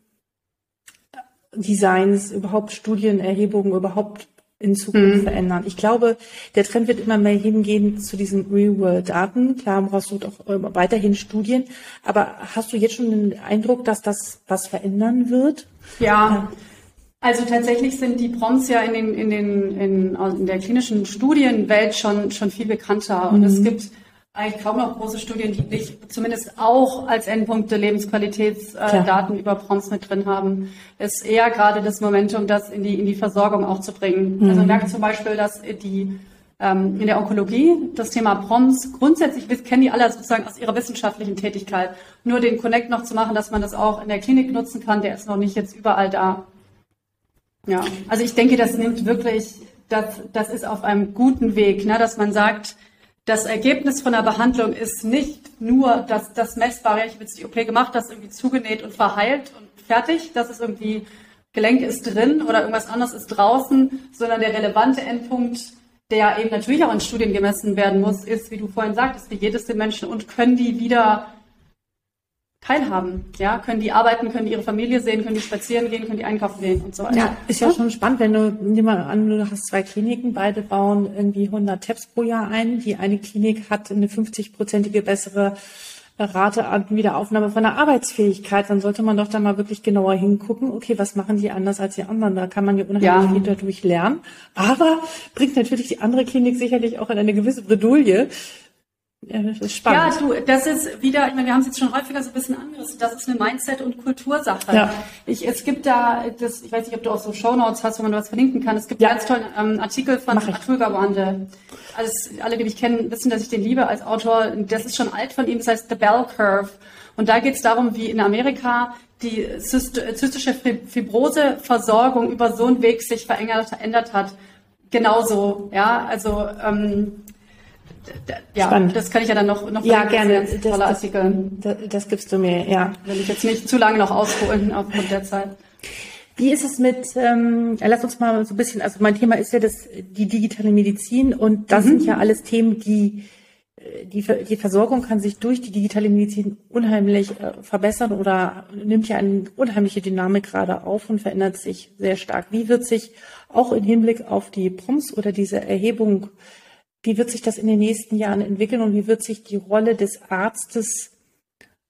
überhaupt Studienerhebungen, überhaupt in Zukunft mhm. verändern. Ich glaube, der Trend wird immer mehr hingehen zu diesen Real-World-Daten. Klar brauchst du auch äh, weiterhin Studien, aber hast du jetzt schon den Eindruck, dass das was verändern wird? Ja, ja. Also tatsächlich sind die Proms ja in, den, in, den, in, in der klinischen Studienwelt schon, schon viel bekannter. Und mhm. es gibt eigentlich kaum noch große Studien, die nicht zumindest auch als Endpunkte Lebensqualitätsdaten äh, über Proms mit drin haben. Es ist eher gerade das Momentum, das in die, in die Versorgung auch zu bringen. Mhm. Also man merkt zum Beispiel, dass die ähm, in der Onkologie das Thema Proms grundsätzlich kennen die alle sozusagen aus ihrer wissenschaftlichen Tätigkeit. Nur den Connect noch zu machen, dass man das auch in der Klinik nutzen kann, der ist noch nicht jetzt überall da. Ja, also ich denke, das nimmt wirklich, das, das ist auf einem guten Weg, ne, dass man sagt, das Ergebnis von der Behandlung ist nicht nur das, das Messbare, ich habe jetzt die OP gemacht, das irgendwie zugenäht und verheilt und fertig, das ist irgendwie, Gelenk ist drin oder irgendwas anderes ist draußen, sondern der relevante Endpunkt, der eben natürlich auch in Studien gemessen werden muss, ist, wie du vorhin sagtest, wie geht es den Menschen und können die wieder teilhaben. Ja, können die arbeiten, können die ihre Familie sehen, können die spazieren gehen, können die einkaufen gehen und so weiter. Ja, ist ja schon spannend, wenn du, nimm mal an, du hast zwei Kliniken, beide bauen irgendwie 100 Tabs pro Jahr ein. Die eine Klinik hat eine 50-prozentige bessere Rate an Wiederaufnahme von der Arbeitsfähigkeit, dann sollte man doch da mal wirklich genauer hingucken, okay, was machen die anders als die anderen? Da kann man ja unheimlich ja. viel dadurch lernen. Aber bringt natürlich die andere Klinik sicherlich auch in eine gewisse Bredouille, ja, das ist spannend. Ja, du, das ist wieder, ich meine, wir haben es jetzt schon häufiger so ein bisschen angerissen, das ist eine Mindset- und Kultursache. Ja. Ich, es gibt da, das, ich weiß nicht, ob du auch so Shownotes hast, wo man was verlinken kann. Es gibt ja. einen ganz tollen ähm, Artikel von Atul Gawande. Also alle, die mich kennen, wissen, dass ich den liebe als Autor. Das ist schon alt von ihm, das heißt The Bell Curve. Und da geht es darum, wie in Amerika die zystische Fibroseversorgung über so einen Weg sich verändert hat. Genauso, ja, also ähm, ja, Spannend. das kann ich ja dann noch, noch ja, gerne. Das, tolle Artikel. Das, das, gibst du mir, ja. Will ich jetzt nicht zu lange noch ausholen *laughs* aufgrund der Zeit. Wie ist es mit, ähm, lass uns mal so ein bisschen, also mein Thema ist ja das, die digitale Medizin und das mhm. sind ja alles Themen, die, äh, die, die Versorgung kann sich durch die digitale Medizin unheimlich äh, verbessern oder nimmt ja eine unheimliche Dynamik gerade auf und verändert sich sehr stark. Wie wird sich auch im Hinblick auf die PROMS oder diese Erhebung wie wird sich das in den nächsten Jahren entwickeln und wie wird sich die Rolle des Arztes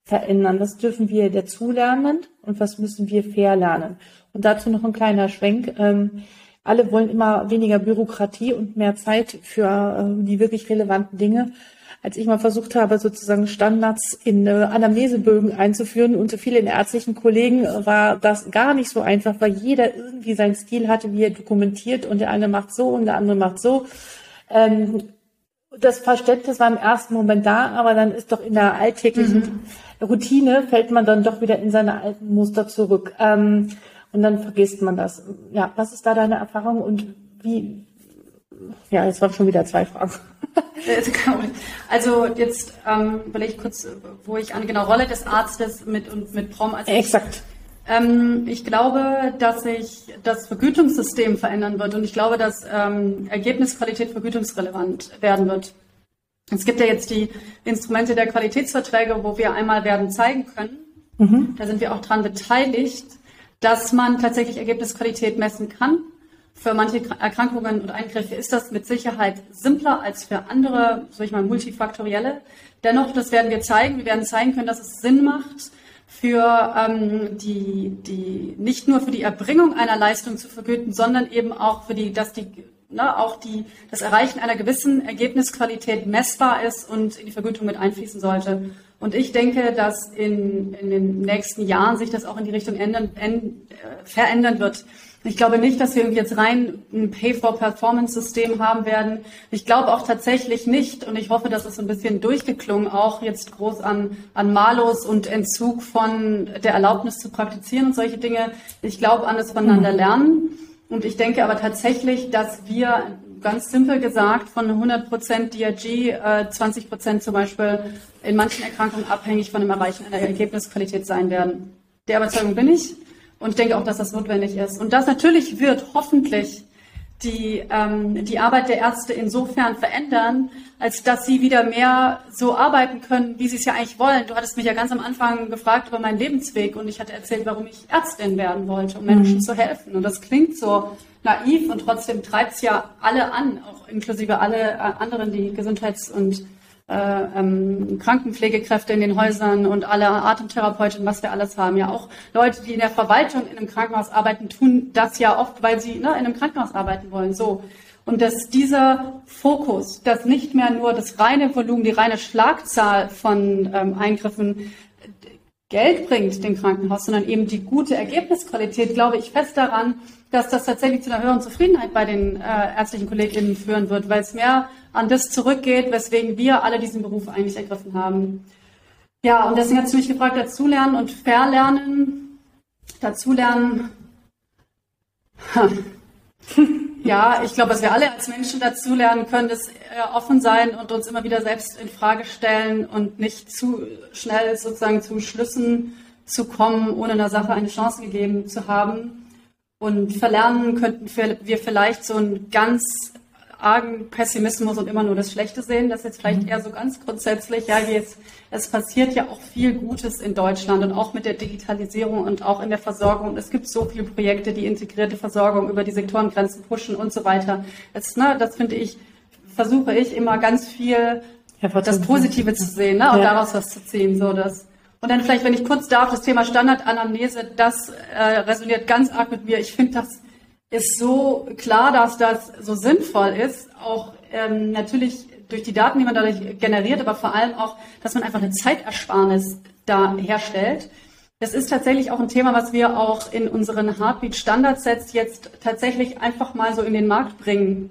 verändern? Was dürfen wir dazulernen und was müssen wir verlernen? Und dazu noch ein kleiner Schwenk. Ähm, alle wollen immer weniger Bürokratie und mehr Zeit für äh, die wirklich relevanten Dinge. Als ich mal versucht habe, sozusagen Standards in äh, Anamnesebögen einzuführen und so viele ärztlichen Kollegen, äh, war das gar nicht so einfach, weil jeder irgendwie seinen Stil hatte, wie er dokumentiert und der eine macht so und der andere macht so. Ähm, das Verständnis war im ersten Moment da, aber dann ist doch in der alltäglichen mhm. Routine fällt man dann doch wieder in seine alten Muster zurück. Ähm, und dann vergisst man das. Ja, was ist da deine Erfahrung und wie? Ja, jetzt waren schon wieder zwei Fragen. *laughs* Also jetzt ähm, überlege ich kurz, wo ich an genau Rolle des Arztes mit und mit Prom. Also Exakt. Ähm, ich glaube, dass sich das Vergütungssystem verändern wird und ich glaube, dass ähm, Ergebnisqualität vergütungsrelevant werden wird. Es gibt ja jetzt die Instrumente der Qualitätsverträge, wo wir einmal werden zeigen können, mhm. da sind wir auch dran beteiligt, dass man tatsächlich Ergebnisqualität messen kann. Für manche Erkrankungen und Eingriffe ist das mit Sicherheit simpler als für andere, sag ich mal, multifaktorielle. Dennoch, das werden wir zeigen. Wir werden zeigen können, dass es Sinn macht, für ähm, die, die nicht nur für die Erbringung einer Leistung zu vergüten, sondern eben auch für die, dass die ne, auch die, das Erreichen einer gewissen Ergebnisqualität messbar ist und in die Vergütung mit einfließen sollte. Und ich denke, dass in, in den nächsten Jahren sich das auch in die Richtung ändern, änd, äh, verändern wird. Ich glaube nicht, dass wir jetzt rein ein Pay-for-Performance-System haben werden. Ich glaube auch tatsächlich nicht, und ich hoffe, dass es ein bisschen durchgeklungen, auch jetzt groß an, an Malus und Entzug von der Erlaubnis zu praktizieren und solche Dinge. Ich glaube an das Voneinander lernen. Und ich denke aber tatsächlich, dass wir ganz simpel gesagt von 100 Prozent DRG, äh, 20 Prozent zum Beispiel in manchen Erkrankungen abhängig von dem Erreichen einer Ergebnisqualität sein werden. Der Überzeugung bin ich und denke auch, dass das notwendig ist. Und das natürlich wird hoffentlich die, ähm, die Arbeit der Ärzte insofern verändern, als dass sie wieder mehr so arbeiten können, wie sie es ja eigentlich wollen. Du hattest mich ja ganz am Anfang gefragt über meinen Lebensweg und ich hatte erzählt, warum ich Ärztin werden wollte, um Menschen mhm. zu helfen. Und das klingt so naiv und trotzdem treibt es ja alle an, auch inklusive alle äh, anderen, die Gesundheits- und äh, ähm, Krankenpflegekräfte in den Häusern und alle Atemtherapeuten, was wir alles haben. Ja, auch Leute, die in der Verwaltung in einem Krankenhaus arbeiten, tun das ja oft, weil sie ne, in einem Krankenhaus arbeiten wollen. So. Und dass dieser Fokus, dass nicht mehr nur das reine Volumen, die reine Schlagzahl von ähm, Eingriffen Geld bringt dem Krankenhaus, sondern eben die gute Ergebnisqualität, glaube ich fest daran, dass das tatsächlich zu einer höheren Zufriedenheit bei den äh, ärztlichen KollegInnen führen wird, weil es mehr an das zurückgeht, weswegen wir alle diesen Beruf eigentlich ergriffen haben. Ja, und deswegen hat du mich gefragt, dazulernen und verlernen. Dazulernen. *laughs* ja, ich glaube, dass wir alle als Menschen dazulernen können, das äh, offen sein und uns immer wieder selbst in Frage stellen und nicht zu schnell sozusagen zu Schlüssen zu kommen, ohne einer Sache eine Chance gegeben zu haben. Und verlernen könnten wir vielleicht so ein ganz argen Pessimismus und immer nur das Schlechte sehen. Das ist jetzt vielleicht mhm. eher so ganz grundsätzlich. Ja, jetzt, es passiert ja auch viel Gutes in Deutschland und auch mit der Digitalisierung und auch in der Versorgung. Es gibt so viele Projekte, die integrierte Versorgung über die Sektorengrenzen pushen und so weiter. Das, ne, das finde ich, versuche ich immer ganz viel das Positive zu sehen ne, und ja. daraus was zu ziehen. So das. Und dann vielleicht, wenn ich kurz darf, das Thema Standardanamnese, das äh, resoniert ganz arg mit mir. Ich finde das ist so klar, dass das so sinnvoll ist, auch ähm, natürlich durch die Daten, die man dadurch generiert, aber vor allem auch, dass man einfach eine Zeitersparnis da herstellt. Das ist tatsächlich auch ein Thema, was wir auch in unseren Heartbeat Standardsets jetzt tatsächlich einfach mal so in den Markt bringen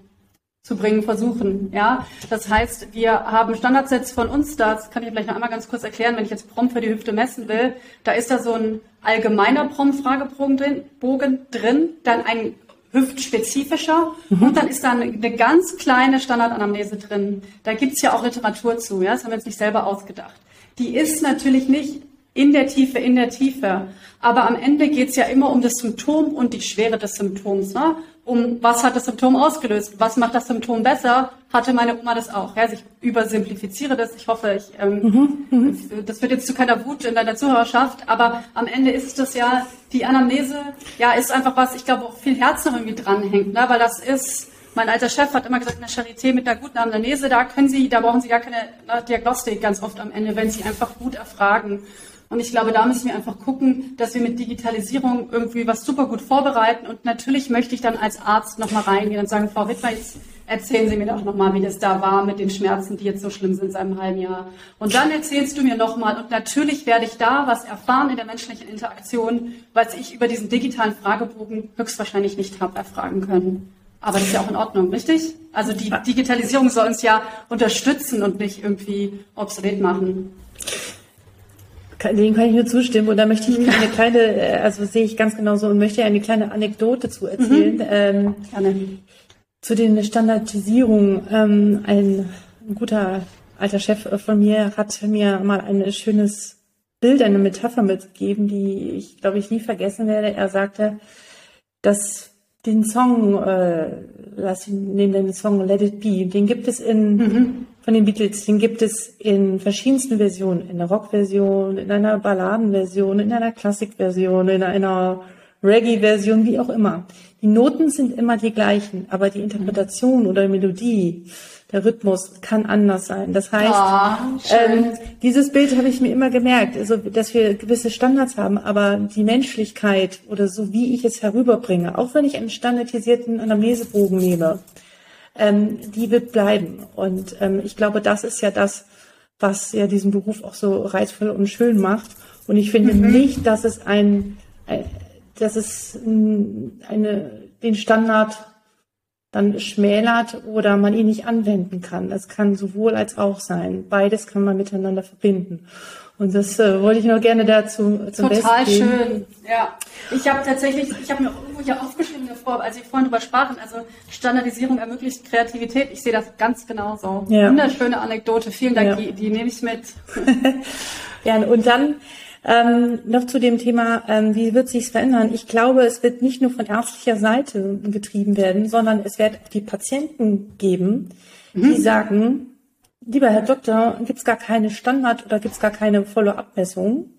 zu bringen versuchen. Ja, das heißt, wir haben Standardsets von uns. Das kann ich vielleicht noch einmal ganz kurz erklären. Wenn ich jetzt Prompt für die Hüfte messen will, da ist da so ein allgemeiner Prompt-Fragebogen drin, drin, dann ein hüftspezifischer. Mhm. Und dann ist da eine, eine ganz kleine Standardanamnese drin. Da gibt's ja auch Literatur zu, ja, das haben wir uns nicht selber ausgedacht. Die ist natürlich nicht in der Tiefe, in der Tiefe. Aber am Ende geht's ja immer um das Symptom und die Schwere des Symptoms. Ne? Um was hat das Symptom ausgelöst? Was macht das Symptom besser? Hatte meine Oma das auch? Ja, also ich übersimplifiziere das. Ich hoffe, ich, ähm, mhm, mhm. das wird jetzt zu keiner Wut in deiner Zuhörerschaft. Aber am Ende ist das ja, die Anamnese, ja, ist einfach was, ich glaube, auch viel Herz noch irgendwie dranhängt. Ne? Weil das ist, mein alter Chef hat immer gesagt, in der Charité mit einer guten Anamnese, da können Sie, da brauchen Sie gar keine ne, Diagnostik ganz oft am Ende, wenn Sie einfach gut erfragen. Und ich glaube, da müssen wir einfach gucken, dass wir mit Digitalisierung irgendwie was super gut vorbereiten. Und natürlich möchte ich dann als Arzt nochmal reingehen und sagen, Frau Wittmer, jetzt erzählen Sie mir doch nochmal, wie das da war mit den Schmerzen, die jetzt so schlimm sind seit einem halben Jahr. Und dann erzählst du mir nochmal. Und natürlich werde ich da was erfahren in der menschlichen Interaktion, was ich über diesen digitalen Fragebogen höchstwahrscheinlich nicht habe erfragen können. Aber das ist ja auch in Ordnung, richtig? Also die Digitalisierung soll uns ja unterstützen und nicht irgendwie obsolet machen. Dem kann ich nur zustimmen. Und da möchte ich eine kleine, äh, also sehe ich ganz genauso und möchte eine kleine Anekdote zu erzählen. Mhm. Ähm, Gerne. Zu den Standardisierungen. Ähm, ein, ein guter alter Chef von mir hat mir mal ein schönes Bild, eine Metapher mitgegeben, die ich glaube ich nie vergessen werde. Er sagte, dass den Song, äh, lass ihn nehmen den Song Let It Be, den gibt es in mhm von den Beatles, den gibt es in verschiedensten Versionen, in der Rock-Version, in einer Balladen-Version, in einer Klassik-Version, in einer Reggae-Version, wie auch immer. Die Noten sind immer die gleichen, aber die Interpretation oder die Melodie, der Rhythmus kann anders sein. Das heißt, oh, ähm, dieses Bild habe ich mir immer gemerkt, also dass wir gewisse Standards haben, aber die Menschlichkeit oder so wie ich es herüberbringe, auch wenn ich einen standardisierten Anamnesebogen nehme, ähm, die wird bleiben. Und ähm, ich glaube, das ist ja das, was ja diesen Beruf auch so reizvoll und schön macht. Und ich finde mhm. nicht, dass es ein, ein dass es eine, den Standard dann schmälert oder man ihn nicht anwenden kann. Es kann sowohl als auch sein. Beides kann man miteinander verbinden. Und das äh, wollte ich noch gerne dazu zum Total Besten schön. Ja, ich habe tatsächlich, ich habe mir irgendwo hier aufgeschrieben davor, als ich vorhin drüber sprachen, also Standardisierung ermöglicht Kreativität. Ich sehe das ganz genauso. Ja. Wunderschöne Anekdote. Vielen Dank, ja. die, die nehme ich mit. *laughs* ja, und dann ähm, noch zu dem Thema, ähm, wie wird sich verändern? Ich glaube, es wird nicht nur von ärztlicher Seite getrieben werden, sondern es wird auch die Patienten geben, die mhm. sagen, lieber Herr Doktor, gibt es gar keine Standard oder gibt es gar keine Follow-up-Messung,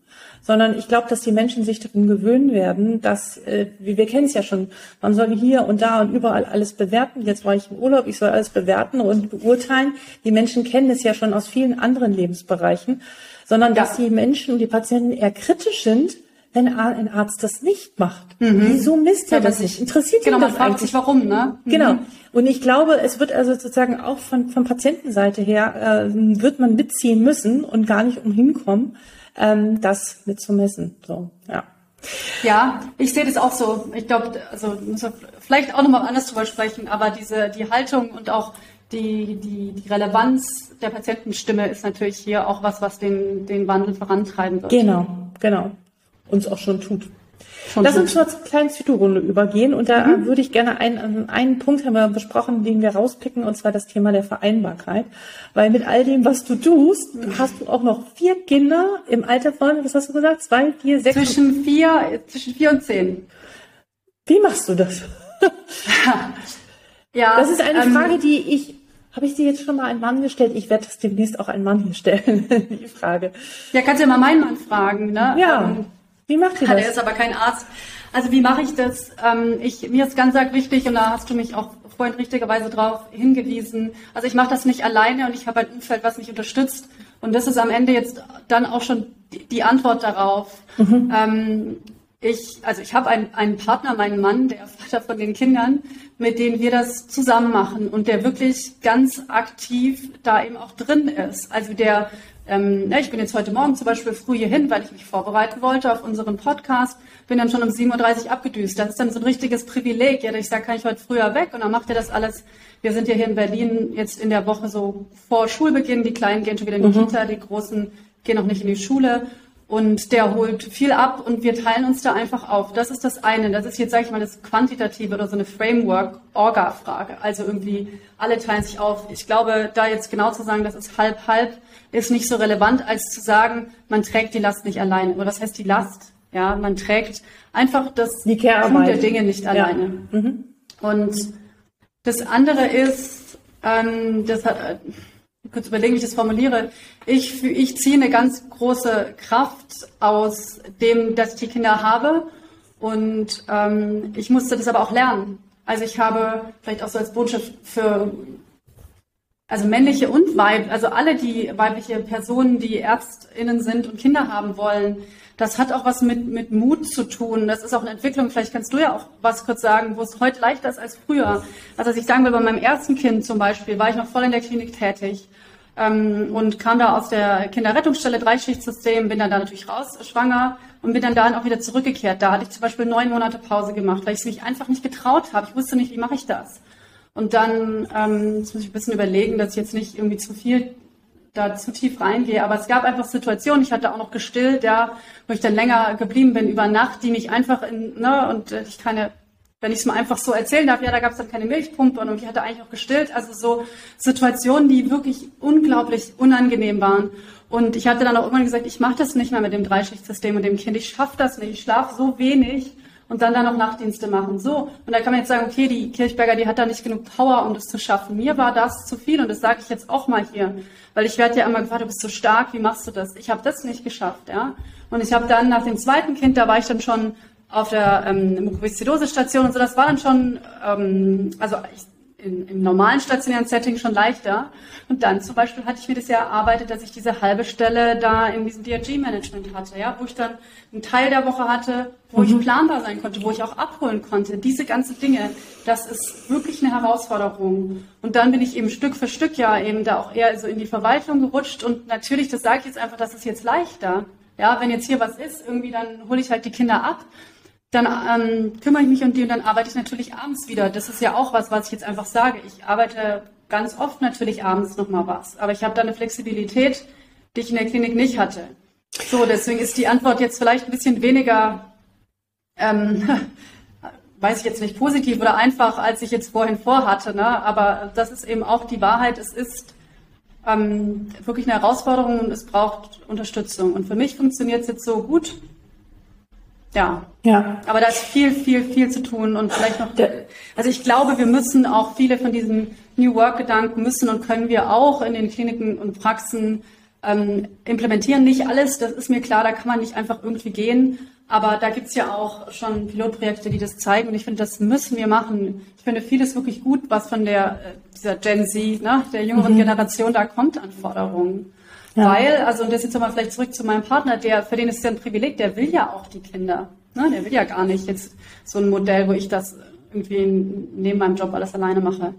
sondern ich glaube, dass die Menschen sich daran gewöhnen werden, dass, äh, wie wir kennen es ja schon, man soll hier und da und überall alles bewerten. Jetzt war ich im Urlaub, ich soll alles bewerten und beurteilen. Die Menschen kennen es ja schon aus vielen anderen Lebensbereichen, sondern ja. dass die Menschen und die Patienten eher kritisch sind, wenn ein Arzt das nicht macht. Mhm. Wieso misst er ja, das nicht? Interessiert genau, ihn das man fragt sich warum, ne? Mhm. Genau. Und ich glaube, es wird also sozusagen auch von, von Patientenseite her, äh, wird man mitziehen müssen und gar nicht umhin kommen, ähm, das mitzumessen. So, ja. Ja, ich sehe das auch so. Ich glaube, also muss vielleicht auch nochmal anders drüber sprechen, aber diese die Haltung und auch die, die, die Relevanz der Patientenstimme ist natürlich hier auch was, was den, den Wandel vorantreiben wird. Genau, genau uns auch schon tut. Schon Lass uns mal zur kleinen Zwischenrunde übergehen und da mhm. würde ich gerne einen, einen Punkt haben wir besprochen, den wir rauspicken und zwar das Thema der Vereinbarkeit, weil mit all dem, was du tust, mhm. hast du auch noch vier Kinder im Alter von, was hast du gesagt, zwei, vier, sechs? Zwischen vier, zwischen vier und zehn. Wie machst du das? *laughs* Ja. Das ist eine ähm, Frage, die ich habe ich sie jetzt schon mal einen Mann gestellt? Ich werde das demnächst auch einen Mann hier stellen, *laughs* die Frage. Ja, kannst du ja mal meinen Mann fragen, ne? Ja. Ähm, wie macht ihr das? Er ist aber kein Arzt. Also wie mache ich das? Ähm, ich, mir ist ganz arg wichtig, und da hast du mich auch vorhin richtigerweise darauf hingewiesen. Also ich mache das nicht alleine und ich habe ein Umfeld, was mich unterstützt. Und das ist am Ende jetzt dann auch schon die, Antwort darauf. Mhm. Ähm, ich, also ich habe einen, einen Partner, meinen Mann, der Vater von den Kindern, mit denen wir das zusammen machen und der wirklich ganz aktiv da eben auch drin ist. Also der, ähm, ja, ich bin jetzt heute Morgen zum Beispiel früh hierhin, weil ich mich vorbereiten wollte auf unseren Podcast, bin dann schon um 7.30 Uhr abgedüst. Das ist dann so ein richtiges Privileg. Ja, ich sage, kann ich heute früher weg und dann macht er das alles. Wir sind ja hier in Berlin jetzt in der Woche so vor Schulbeginn. Die Kleinen gehen schon wieder in die mhm. Kita, die Großen gehen noch nicht in die Schule. Und der holt viel ab und wir teilen uns da einfach auf. Das ist das eine. Das ist jetzt, sage ich mal, das Quantitative oder so eine Framework-Orga-Frage. Also irgendwie alle teilen sich auf. Ich glaube, da jetzt genau zu sagen, das ist halb-halb, ist nicht so relevant, als zu sagen, man trägt die Last nicht alleine. Oder was heißt die Last? Ja, man trägt einfach das die Tun der Dinge nicht alleine. Ja. Mhm. Und das andere ist, ähm, das hat, kurz überlegen, wie ich das formuliere. Ich, ich ziehe eine ganz große Kraft aus dem, dass ich die Kinder habe. Und ähm, ich musste das aber auch lernen. Also ich habe vielleicht auch so als Botschaft für also männliche und weib, also alle die weibliche Personen, die Ärztinnen sind und Kinder haben wollen, das hat auch was mit, mit Mut zu tun. Das ist auch eine Entwicklung. Vielleicht kannst du ja auch was kurz sagen, wo es heute leichter ist als früher. Also als ich sagen will, bei meinem ersten Kind zum Beispiel war ich noch voll in der Klinik tätig ähm, und kam da aus der Kinderrettungsstelle, Dreischichtsystem, bin dann da natürlich raus, schwanger und bin dann da auch wieder zurückgekehrt. Da hatte ich zum Beispiel neun Monate Pause gemacht, weil ich es mich einfach nicht getraut habe. Ich wusste nicht, wie mache ich das. Und dann, ähm, jetzt muss ich ein bisschen überlegen, dass ich jetzt nicht irgendwie zu viel da zu tief reingehe. Aber es gab einfach Situationen, ich hatte auch noch gestillt, ja, wo ich dann länger geblieben bin über Nacht, die mich einfach in, ne, und ich keine, wenn ich es mal einfach so erzählen darf, ja, da gab es dann keine Milchpumpe und ich hatte eigentlich auch gestillt. Also so Situationen, die wirklich unglaublich unangenehm waren. Und ich hatte dann auch irgendwann gesagt, ich mache das nicht mehr mit dem Dreischichtsystem und dem Kind. Ich schaffe das nicht. Ich schlafe so wenig und dann da noch Nachtdienste machen. So, und da kann man jetzt sagen, okay, die Kirchberger, die hat da nicht genug Power, um das zu schaffen. Mir war das zu viel und das sage ich jetzt auch mal hier, weil ich werde ja immer gefragt, du bist so stark, wie machst du das? Ich habe das nicht geschafft, ja. Und ich habe dann nach dem zweiten Kind, da war ich dann schon auf der ähm, Mukoviszidose-Station und so, das war dann schon, ähm, also ich, in, im normalen stationären Setting schon leichter. Und dann zum Beispiel hatte ich mir das ja erarbeitet, dass ich diese halbe Stelle da in diesem DRG-Management hatte, ja, wo ich dann einen Teil der Woche hatte, wo mhm. ich planbar sein konnte, wo ich auch abholen konnte. Diese ganzen Dinge, das ist wirklich eine Herausforderung. Und dann bin ich eben Stück für Stück ja eben da auch eher so in die Verwaltung gerutscht. Und natürlich, das sage ich jetzt einfach, das ist jetzt leichter. Ja, wenn jetzt hier was ist, irgendwie dann hole ich halt die Kinder ab dann ähm, kümmere ich mich um die und dann arbeite ich natürlich abends wieder. Das ist ja auch was, was ich jetzt einfach sage. Ich arbeite ganz oft natürlich abends nochmal was, aber ich habe da eine Flexibilität, die ich in der Klinik nicht hatte. So, deswegen ist die Antwort jetzt vielleicht ein bisschen weniger, ähm, *laughs* weiß ich jetzt nicht, positiv oder einfach, als ich jetzt vorhin vorhatte. Ne? Aber das ist eben auch die Wahrheit. Es ist ähm, wirklich eine Herausforderung und es braucht Unterstützung. Und für mich funktioniert es jetzt so gut, ja. Ja. Aber da ist viel, viel, viel zu tun und vielleicht noch, also ich glaube, wir müssen auch viele von diesen New Work Gedanken müssen und können wir auch in den Kliniken und Praxen ähm, implementieren. Nicht alles, das ist mir klar, da kann man nicht einfach irgendwie gehen. Aber da gibt's ja auch schon Pilotprojekte, die das zeigen. Und ich finde, das müssen wir machen. Ich finde vieles wirklich gut, was von der, äh, dieser Gen Z, ne, der jüngeren mhm. Generation da kommt an Forderungen. Ja. Weil, also und das jetzt nochmal vielleicht zurück zu meinem Partner, der, für den ist es ja ein Privileg, der will ja auch die Kinder. Ne? Der will ja gar nicht jetzt so ein Modell, wo ich das irgendwie neben meinem Job alles alleine mache.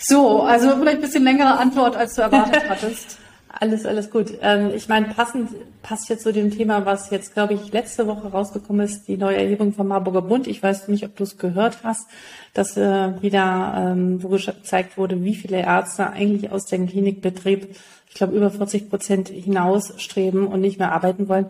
So, also vielleicht ein bisschen längere Antwort, als du erwartet *laughs* hattest. Alles, alles gut. Ähm, ich meine, passend passt jetzt zu dem Thema, was jetzt, glaube ich, letzte Woche rausgekommen ist, die neue Erhebung vom Marburger Bund. Ich weiß nicht, ob du es gehört hast, dass äh, wieder ähm, wo gezeigt wurde, wie viele Ärzte eigentlich aus dem Klinikbetrieb ich glaube, über 40 Prozent hinausstreben und nicht mehr arbeiten wollen.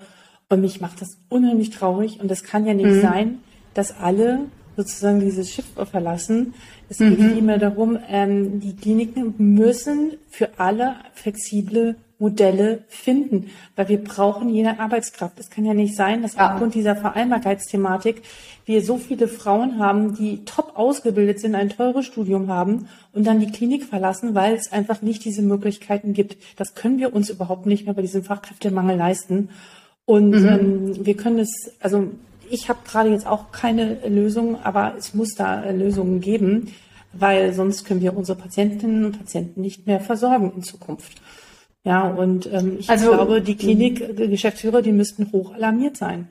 Und mich macht das unheimlich traurig. Und es kann ja nicht mhm. sein, dass alle sozusagen dieses Schiff verlassen. Es geht mhm. vielmehr darum, ähm, die Kliniken müssen für alle flexible Modelle finden, weil wir brauchen jede Arbeitskraft. Es kann ja nicht sein, dass ja. aufgrund dieser Vereinbarkeitsthematik wir so viele Frauen haben, die top ausgebildet sind, ein teures Studium haben und dann die Klinik verlassen, weil es einfach nicht diese Möglichkeiten gibt. Das können wir uns überhaupt nicht mehr bei diesem Fachkräftemangel leisten. Und mhm. ähm, wir können es, also ich habe gerade jetzt auch keine Lösung, aber es muss da Lösungen geben, weil sonst können wir unsere Patientinnen und Patienten nicht mehr versorgen in Zukunft. Ja, und ähm, ich also, glaube, die Klinik-Geschäftsführer, die müssten hoch alarmiert sein.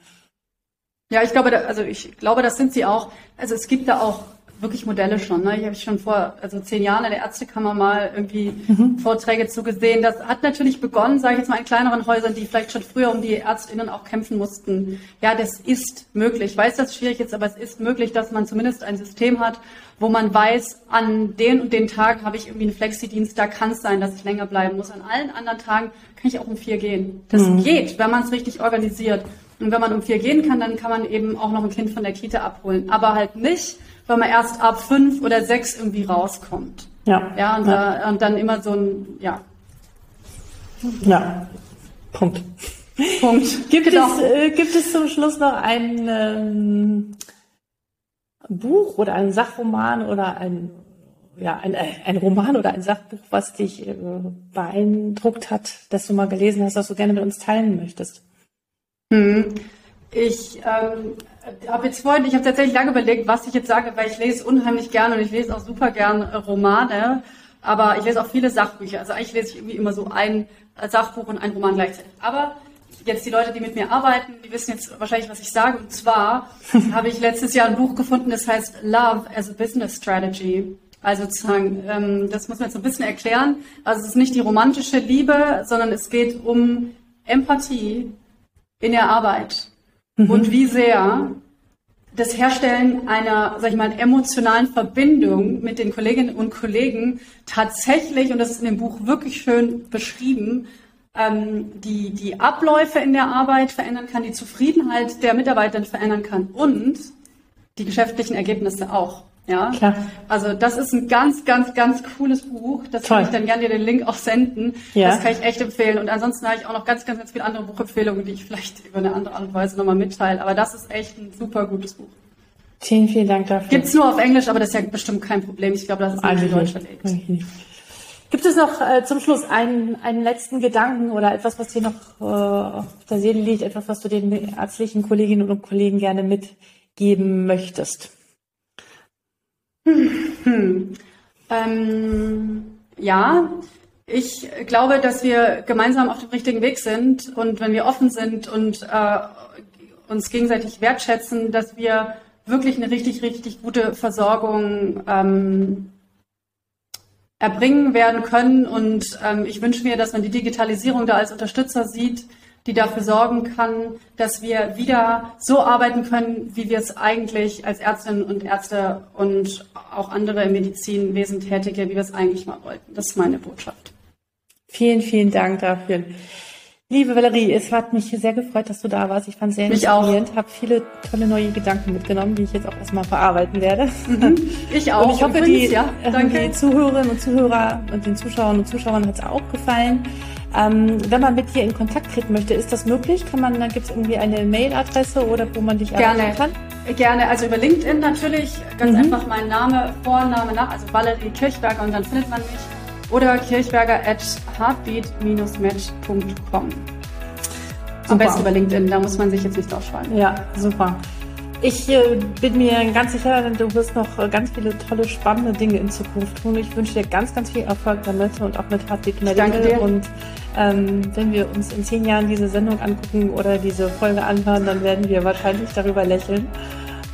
Ja, ich glaube, da, also ich glaube, das sind sie auch. Also es gibt da auch wirklich Modelle schon. Ne? Ich habe schon vor also zehn Jahren in der Ärztekammer mal irgendwie mhm. Vorträge zugesehen. Das hat natürlich begonnen, sage ich jetzt mal, in kleineren Häusern, die vielleicht schon früher um die ÄrztInnen auch kämpfen mussten. Ja, das ist möglich. Ich weiß, dass es schwierig ist, aber es ist möglich, dass man zumindest ein System hat, wo man weiß, an den und den Tagen habe ich irgendwie einen Flexidienst, da kann es sein, dass ich länger bleiben muss. An allen anderen Tagen kann ich auch um vier gehen. Das mhm. geht, wenn man es richtig organisiert. Und wenn man um vier gehen kann, dann kann man eben auch noch ein Kind von der Kita abholen. Aber halt nicht, weil man erst ab fünf oder sechs irgendwie rauskommt. Ja. Ja, und, ja. Da, und dann immer so ein, ja. Ja, Punkt. Punkt. Gibt, genau. es, äh, gibt es zum Schluss noch ein ähm, Buch oder ein Sachroman oder ein, ja, ein, ein Roman oder ein Sachbuch, was dich äh, beeindruckt hat, das du mal gelesen hast, das du gerne mit uns teilen möchtest? Hm. Ich ähm, habe jetzt vorhin, ich habe tatsächlich lange überlegt, was ich jetzt sage, weil ich lese unheimlich gerne und ich lese auch super gern Romane, aber ich lese auch viele Sachbücher. Also eigentlich lese ich irgendwie immer so ein Sachbuch und ein Roman gleichzeitig. Aber jetzt die Leute, die mit mir arbeiten, die wissen jetzt wahrscheinlich, was ich sage. Und zwar *laughs* habe ich letztes Jahr ein Buch gefunden, das heißt Love as a Business Strategy. Also sozusagen, ähm, das muss man jetzt ein bisschen erklären. Also es ist nicht die romantische Liebe, sondern es geht um Empathie in der Arbeit mhm. und wie sehr das Herstellen einer, sag ich mal, emotionalen Verbindung mit den Kolleginnen und Kollegen tatsächlich, und das ist in dem Buch wirklich schön beschrieben, ähm, die, die Abläufe in der Arbeit verändern kann, die Zufriedenheit der Mitarbeiter verändern kann und die geschäftlichen Ergebnisse auch. Ja, Klar. also das ist ein ganz, ganz, ganz cooles Buch. Das Toll. kann ich dann gerne dir den Link auch senden. Ja. Das kann ich echt empfehlen. Und ansonsten habe ich auch noch ganz, ganz, ganz viele andere Buchempfehlungen, die ich vielleicht über eine andere Art und Weise nochmal mitteile. Aber das ist echt ein super gutes Buch. Vielen, vielen Dank dafür. Gibt's nur auf Englisch, aber das ist ja bestimmt kein Problem. Ich glaube, das ist nicht in Deutsch verlegt. Gibt es noch äh, zum Schluss einen, einen letzten Gedanken oder etwas, was dir noch äh, auf der Seele liegt, etwas, was du den ärztlichen Kolleginnen und Kollegen gerne mitgeben möchtest? Hm. Ähm, ja, ich glaube, dass wir gemeinsam auf dem richtigen Weg sind und wenn wir offen sind und äh, uns gegenseitig wertschätzen, dass wir wirklich eine richtig, richtig gute Versorgung ähm, erbringen werden können. Und ähm, ich wünsche mir, dass man die Digitalisierung da als Unterstützer sieht, die dafür sorgen kann, dass wir wieder so arbeiten können, wie wir es eigentlich als Ärztinnen und Ärzte und auch andere im Medizinwesen Tätige, wie wir es eigentlich mal wollten. Das ist meine Botschaft. Vielen, vielen Dank dafür. Liebe Valerie, es hat mich sehr gefreut, dass du da warst. Ich fand es sehr mich inspirierend, habe viele tolle neue Gedanken mitgenommen, die ich jetzt auch erstmal verarbeiten werde. Mhm. Ich auch. Und ich hoffe, die, ja, die Zuhörerinnen und Zuhörer und den Zuschauern und Zuschauern hat es auch gefallen. Ähm, wenn man mit dir in Kontakt treten möchte, ist das möglich? Kann man, dann gibt es irgendwie eine Mailadresse oder wo man dich erreichen kann? Gerne, also über LinkedIn natürlich, ganz mhm. einfach mein Name, Vorname nach, also Valerie Kirchberger und dann findet man mich. Oder kirchberger at heartbeat-match.com. Am besten über LinkedIn, da muss man sich jetzt nicht draufschreiben. Ja, super. Ich äh, bin mir ganz sicher, du wirst noch äh, ganz viele tolle, spannende Dinge in Zukunft tun. Ich wünsche dir ganz, ganz viel Erfolg damit und auch mit. Danke dir. Und ähm, wenn wir uns in zehn Jahren diese Sendung angucken oder diese Folge anhören, dann werden wir wahrscheinlich darüber lächeln,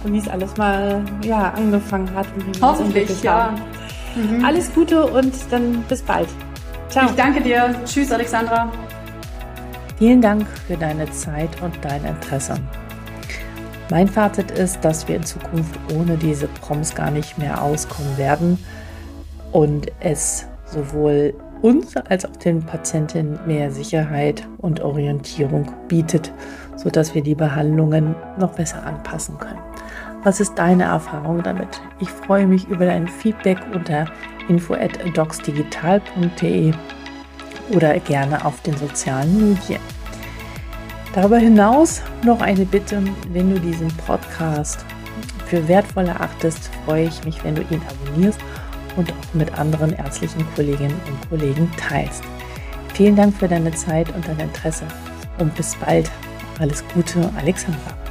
wie es alles mal ja, angefangen hat und wie entwickelt ja. Mhm. Alles Gute und dann bis bald. Ciao. Ich danke dir. Tschüss, Alexandra. Vielen Dank für deine Zeit und dein Interesse. Mein Fazit ist, dass wir in Zukunft ohne diese Proms gar nicht mehr auskommen werden und es sowohl uns als auch den Patientinnen mehr Sicherheit und Orientierung bietet, sodass wir die Behandlungen noch besser anpassen können. Was ist deine Erfahrung damit? Ich freue mich über dein Feedback unter info@docsdigital.de oder gerne auf den sozialen Medien. Darüber hinaus noch eine Bitte, wenn du diesen Podcast für wertvoll erachtest, freue ich mich, wenn du ihn abonnierst und auch mit anderen ärztlichen Kolleginnen und Kollegen teilst. Vielen Dank für deine Zeit und dein Interesse und bis bald. Alles Gute, Alexandra.